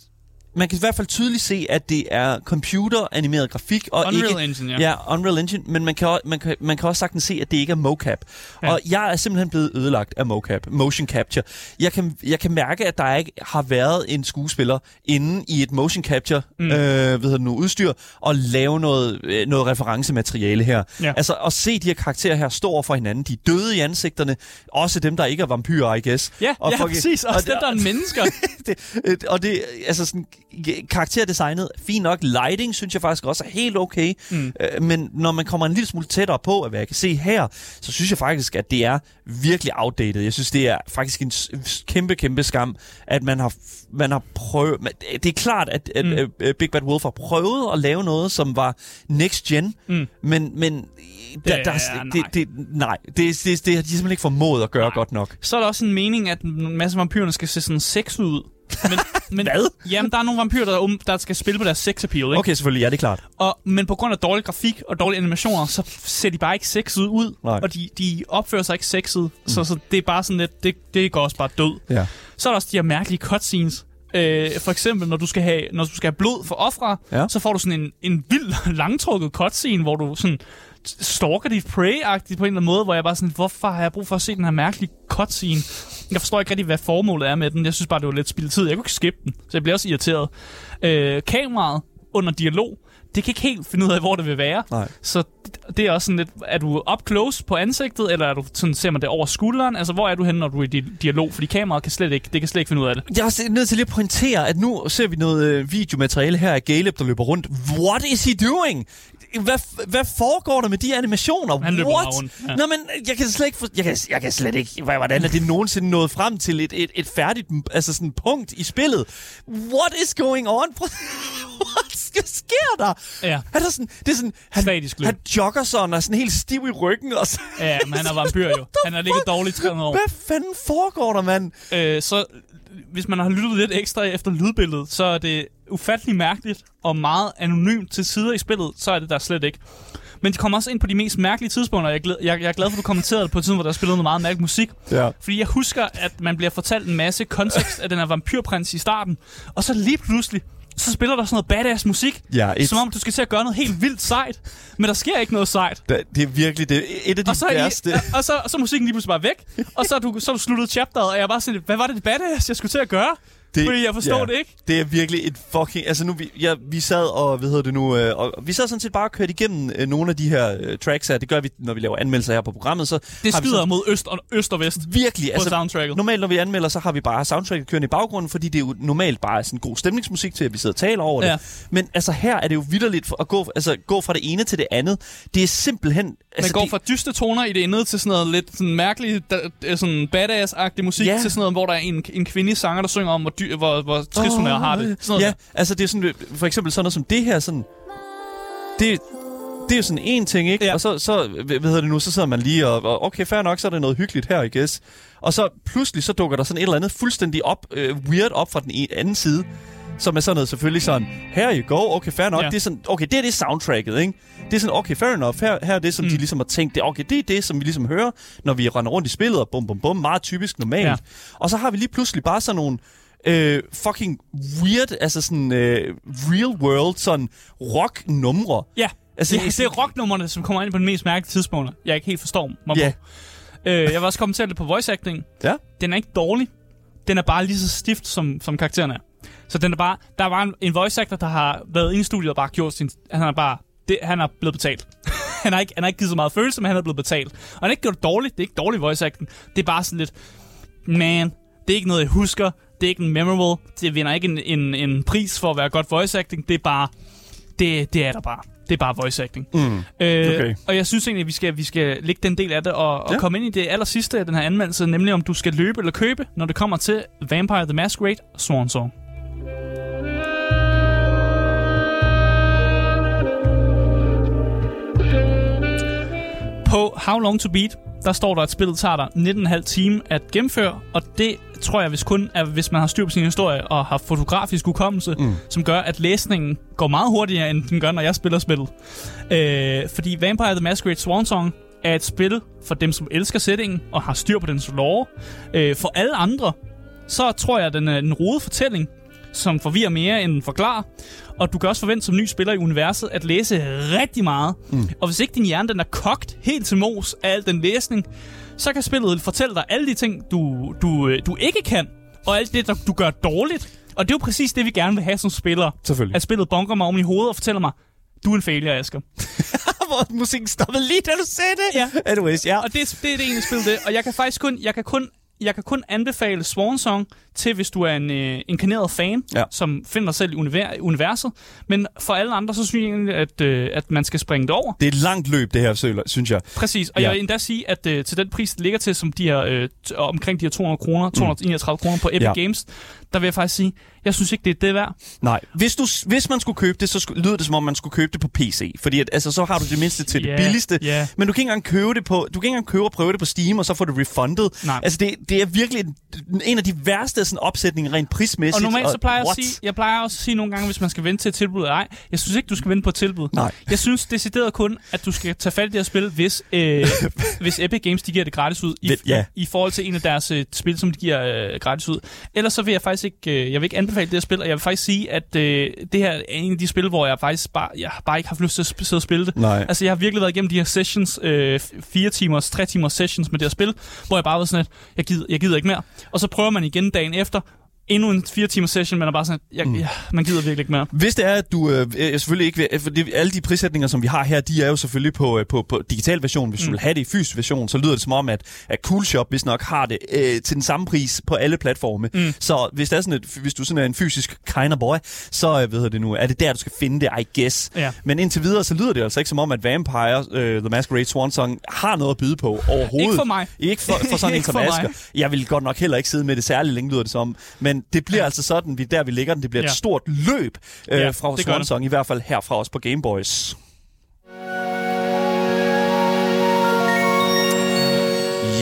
man kan i hvert fald tydeligt se, at det er computeranimeret grafik, og
Unreal
ikke,
Engine, ja.
Ja, Unreal Engine, men man kan, også, man, kan, man kan også sagtens se, at det ikke er mocap.
Ja.
Og jeg er simpelthen blevet ødelagt af mocap, motion capture. Jeg kan, jeg kan mærke, at der ikke har været en skuespiller inde i et motion capture
Mm.
øh, det nu, udstyr og lave noget, øh, noget referencemateriale her.
Ja.
Altså at se de her karakterer her stå over for hinanden, de døde i ansigterne, også dem, der ikke er vampyrer, I guess.
Ja,
Og
ja
folk-
præcis. Også
og
dem,
det-
der er mennesker.
det, øh, og det, altså sådan, karakterdesignet, fint nok. Lighting synes jeg faktisk også er helt okay.
Mm.
Øh, men når man kommer en lille smule tættere på, hvad jeg kan se her, så synes jeg faktisk, at det er virkelig outdated. Jeg synes, det er faktisk en kæmpe, kæmpe skam, at man har, man har prøvet... Det er klart, at, at
Mm.
Big Bad Wolf har prøvet at lave noget, som var next gen,
Mm.
men, men der,
Det
der,
er-
det, det, nej, det, det, det, det har de simpelthen ikke formået at gøre
Nej.
nej. godt nok.
Så er der også en mening, at en masse vampyrerne skal se sådan sexet ud. Men, men,
Hvad?
Jamen, der er nogle vampyrer, der, um, der skal spille på deres sex appeal, ikke?
Okay, selvfølgelig, ja, det er klart.
Og, men på grund af dårlig grafik og dårlige animationer, så ser de bare ikke sexet ud.
Nej.
Og de, de opfører sig ikke sexet. Mm. Så, så det er bare sådan lidt, det, det går også bare død.
Ja.
Så er der også de her mærkelige cutscenes. Øh, for eksempel, når du skal have, når du skal have blod for ofre,
Ja.
så får du sådan en, en vild, langtrukket cutscene, hvor du sådan stalker dit prey-agtigt på en eller anden måde, hvor jeg bare sådan, hvorfor har jeg brug for at se den her mærkelige cutscene? Jeg forstår ikke rigtig, hvad formålet er med den. Jeg synes bare, det var lidt spildt tid. Jeg kunne ikke skippe den, så jeg bliver også irriteret. Øh, kameraet under dialog, det kan ikke helt finde ud af, hvor det vil være.
Nej.
Så det- det er også sådan lidt, er du up close på ansigtet, eller er du sådan, ser man det over skulderen? Altså, hvor er du henne, når du er i di- dialog? Fordi kameraet kan slet ikke, det kan slet ikke finde ud af det.
Jeg er også nødt til lige at pointere, at nu ser vi noget øh, videomateriale her af Galeb, der løber rundt. What is he doing? Hvad, hvad foregår der med de animationer?
Han løber
What?
rundt, ja.
Nå, men jeg kan slet ikke... For, jeg, kan, jeg kan slet ikke... hvad- Hvordan er det nogensinde nået frem til et, et, et færdigt altså sådan punkt i spillet? What is going on? What sker der?
Ja.
Er der sådan, det er sådan, han,
Statisk løb.
han jogger sådan og er sådan helt stiv i ryggen. Og så,
Ja, men han er vampyr jo. Han har ligget dårligt i 300 år.
hvad fanden foregår der, mand?
Øh, så hvis man har lyttet lidt ekstra efter lydbilledet, så er det ufattelig mærkeligt og meget anonymt til sider i spillet, så er det der slet ikke. Men de kommer også ind på de mest mærkelige tidspunkter. Jeg jeg, jeg er glad for, at du kommenterede det på et tidspunkt, hvor der er spillet noget meget mærkelig musik.
Ja.
Fordi jeg husker, at man bliver fortalt en masse kontekst af den her vampyrprins i starten. Og så lige pludselig, så spiller der sådan noget badass musik.
Ja, et,
Som om du skal til at gøre noget helt vildt sejt. Men der sker ikke noget sejt.
det, det er virkelig det, er et af de
Og så,
værste.
I, og, så, og så musikken lige pludselig bare væk. Og så er du, så er du sluttet chapteret, og jeg er bare sådan lidt, hvad var det, det badass, jeg skulle til at gøre? Det, Fordi jeg forstår
ja.
det ikke.
Det er virkelig et fucking... Altså nu, vi, ja, vi sad og, hvad hedder det nu, øh, og vi sad sådan set bare og kørte igennem øh, nogle af de her øh, tracks her. Det gør vi, når vi laver anmeldelser her på programmet. Så
Det skyder
sådan,
mod øst og, øst og vest
virkelig,
på
altså
soundtracket.
normalt når vi anmelder, så har vi bare soundtracket kørende i baggrunden, fordi det er jo normalt bare sådan god stemningsmusik til, at vi sidder og taler over
Ja.
det. Men altså her er det jo vidderligt at gå, altså, gå fra det ene til det andet. Det er simpelthen...
Man
Altså,
går
det,
fra dyste toner i det ene til sådan noget lidt sådan mærkeligt, da, øh, sådan badass-agtig musik,
Ja.
til sådan noget, hvor der er en, en kvindelig sanger, der synger om, hvor, dy, hvor, hvor trist hun er og har det. Sådan
Ja, altså det er sådan, for eksempel sådan noget som det her, sådan... Det, det er jo sådan en ting, ikke?
Ja.
Og så, så, hvad hedder det nu, så sidder man lige og, og, okay, fair nok, så er det noget hyggeligt her, I guess. Og så pludselig, så dukker der sådan et eller andet fuldstændig op, øh, weird op fra den e- anden side, som er sådan noget selvfølgelig sådan, her you go, okay, fair nok,
Ja.
det er sådan, okay, det er det soundtracket, ikke? Det er sådan, okay, fair enough, her, her er det, som mm. de ligesom har tænkt, det, okay, det er det, som vi ligesom hører, når vi render rundt i spillet, og bum, bum, bum, meget typisk normalt.
Ja.
Og så har vi lige pludselig bare sådan nogle, øh, fucking weird, altså sådan øh, real world, sådan rock-numre.
Ja,
Altså,
altså, det, er rocknummerne, som kommer ind på den mest mærkelige tidspunkter. Jeg ikke helt forstår mig
Ja.
på. Øh, jeg vil også kommentere lidt på voice acting.
Ja.
Den er ikke dårlig. Den er bare lige så stift, som, som karakteren er. Så den er bare, der er bare en, en voice actor, der har været inde i studiet og bare gjort sin... Han er bare... Det, han er blevet betalt. han, har ikke, han har ikke givet så meget følelse, men han er blevet betalt. Og han har ikke gjort det dårligt. Det er ikke dårlig voice acting. Det er bare sådan lidt... Man, det er ikke noget, jeg husker. Det er ikke en memorable. Det vinder ikke en, en, en pris for at være godt voice acting. Det er bare... Det, det er der bare. Det er bare voice acting.
Mm.
Øh,
Okay.
Og jeg synes egentlig, at vi skal, vi skal lægge den del af det og, og
Ja.
komme ind i det aller sidste af den her anmeldelse, nemlig om du skal løbe eller købe, når det kommer til Vampire the Masquerade Swan Song. På How Long to Beat, der står der, at spillet tager dig 19,5 time at gennemføre, og det tror jeg hvis kun er, hvis man har styr på sin historie og har fotografisk hukommelse, mm. som gør, at læsningen går meget hurtigere, end den gør, når jeg spiller spillet. Øh, fordi Vampire the Masquerade Swan Song er et spil for dem, som elsker settingen og har styr på dens lore. Øh, for alle andre, så tror jeg, at den er en rodet fortælling, som forvirrer mere end den forklarer. Og du kan også forvente som ny spiller i universet at læse rigtig meget. Mm. Og hvis ikke din hjerne den er kogt helt til mos af al den læsning, så kan spillet fortælle dig alle de ting, du, du, øh, du ikke kan, og alt det, du gør dårligt. Og det er jo præcis det, vi gerne vil have som spillere.
Selvfølgelig.
At spillet bonker mig om i hovedet og fortæller mig, du er en failure, Asger.
Hvor musikken stoppede lige, da du sagde det.
Ja.
Anyways, ja.
Og det, er- det er det ene spil, det. Og jeg kan faktisk kun, jeg kan kun, jeg kan kun anbefale Swan Song til, hvis du er en øh, inkarneret fan,
Ja.
som finder dig selv i univer- universet. Men for alle andre, så synes jeg egentlig, at, øh, at man skal springe det over.
Det er et langt løb, det her, synes jeg.
Præcis, og
Ja.
jeg vil endda sige, at øh, til den pris, det ligger til, som de her, øh, omkring de her 200 kroner, 231 kroner på Epic
Ja.
Games, der vil jeg faktisk sige, jeg synes ikke, det er det værd.
Nej, hvis, du, hvis man skulle købe det, så skulle, lyder det som om, man skulle købe det på PC. Fordi at, altså, så har du det mindste til
Ja,
det billigste.
ja.
Men du kan ikke engang købe det på, du kan ikke engang købe og prøve det på Steam, og så få det refunded.
Nej.
Altså, det, det er virkelig en, en af de værste sådan, opsætninger rent prismæssigt.
Og normalt så plejer jeg, at
what?
sige, jeg plejer også at sige nogle gange, hvis man skal vente til et tilbud eller ej. Jeg synes ikke, du skal vente på et tilbud.
Nej.
Jeg synes decideret kun, at du skal tage fat i det her spil, hvis, øh, hvis Epic Games de giver det gratis ud. I,
ja.
I forhold til en af deres øh, spil, som de giver øh, gratis ud. Ellers så vil jeg faktisk ikke, øh, jeg vil ikke anbefale det her spil, og jeg vil faktisk sige, at øh, det her er en af de spil, hvor jeg faktisk bare, jeg har bare ikke haft lyst til at sidde og spille det.
Nej.
Altså, jeg har virkelig været igennem de her sessions, øh, fire timers, tre timers sessions med det her spil, hvor jeg bare var sådan, at jeg gider, jeg gider ikke mere. Og så prøver man igen dagen efter, endnu en fire timers session, men er bare sådan, jeg, mm. ja, man gider virkelig ikke mere.
Hvis det er, at du øh, selvfølgelig ikke vil, for det, alle de prissætninger, som vi har her, de er jo selvfølgelig på, øh, på, på digital version. Hvis mm. du vil have det i fysisk version, så lyder det som om, at, at Cool Shop hvis nok har det øh, til den samme pris på alle platforme. Mm. Så hvis, det er sådan et, hvis du sådan er en fysisk kind of boy, så øh, ved det nu, er det der, du skal finde det, I guess.
Ja.
Men indtil videre, så lyder det altså ikke som om, at Vampire, øh, The Masquerade Swan Song, har noget at byde på overhovedet.
Ikke for mig.
Ikke for, for sådan en som. Asger. Jeg vil godt nok heller ikke sidde med det særlig længe, lyder det som. Men det bliver ja. altså sådan, vi, der vi ligger den. Det bliver ja. Et stort løb øh,
Ja,
fra
det gør
Swan
det.
Song, i hvert fald herfra os på Game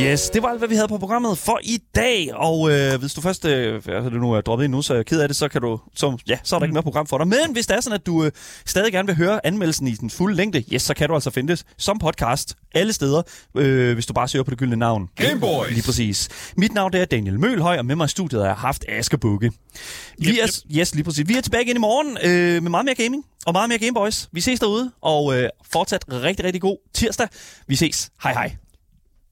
Yes, det var alt, hvad vi havde på programmet for i dag. Og øh, hvis du først øh, altså, du nu er droppet ind nu, så er jeg ked af det, så, kan du, så, ja, så er der ikke mere program for dig. Men hvis det er sådan, at du øh, stadig gerne vil høre anmeldelsen i den fulde længde, yes, så kan du altså finde det som podcast alle steder, øh, hvis du bare søger på det gyldne navn.
Gameboys.
Lige præcis. Mit navn det er Daniel Mølhøj, og med mig i studiet har jeg haft Asger Bukke. Vi
Yep,
er, yes, lige præcis. Vi er tilbage igen i morgen øh, med meget mere gaming og meget mere Gameboys. Vi ses derude, og øh, fortsat rigtig, rigtig god tirsdag. Vi ses. Hej hej.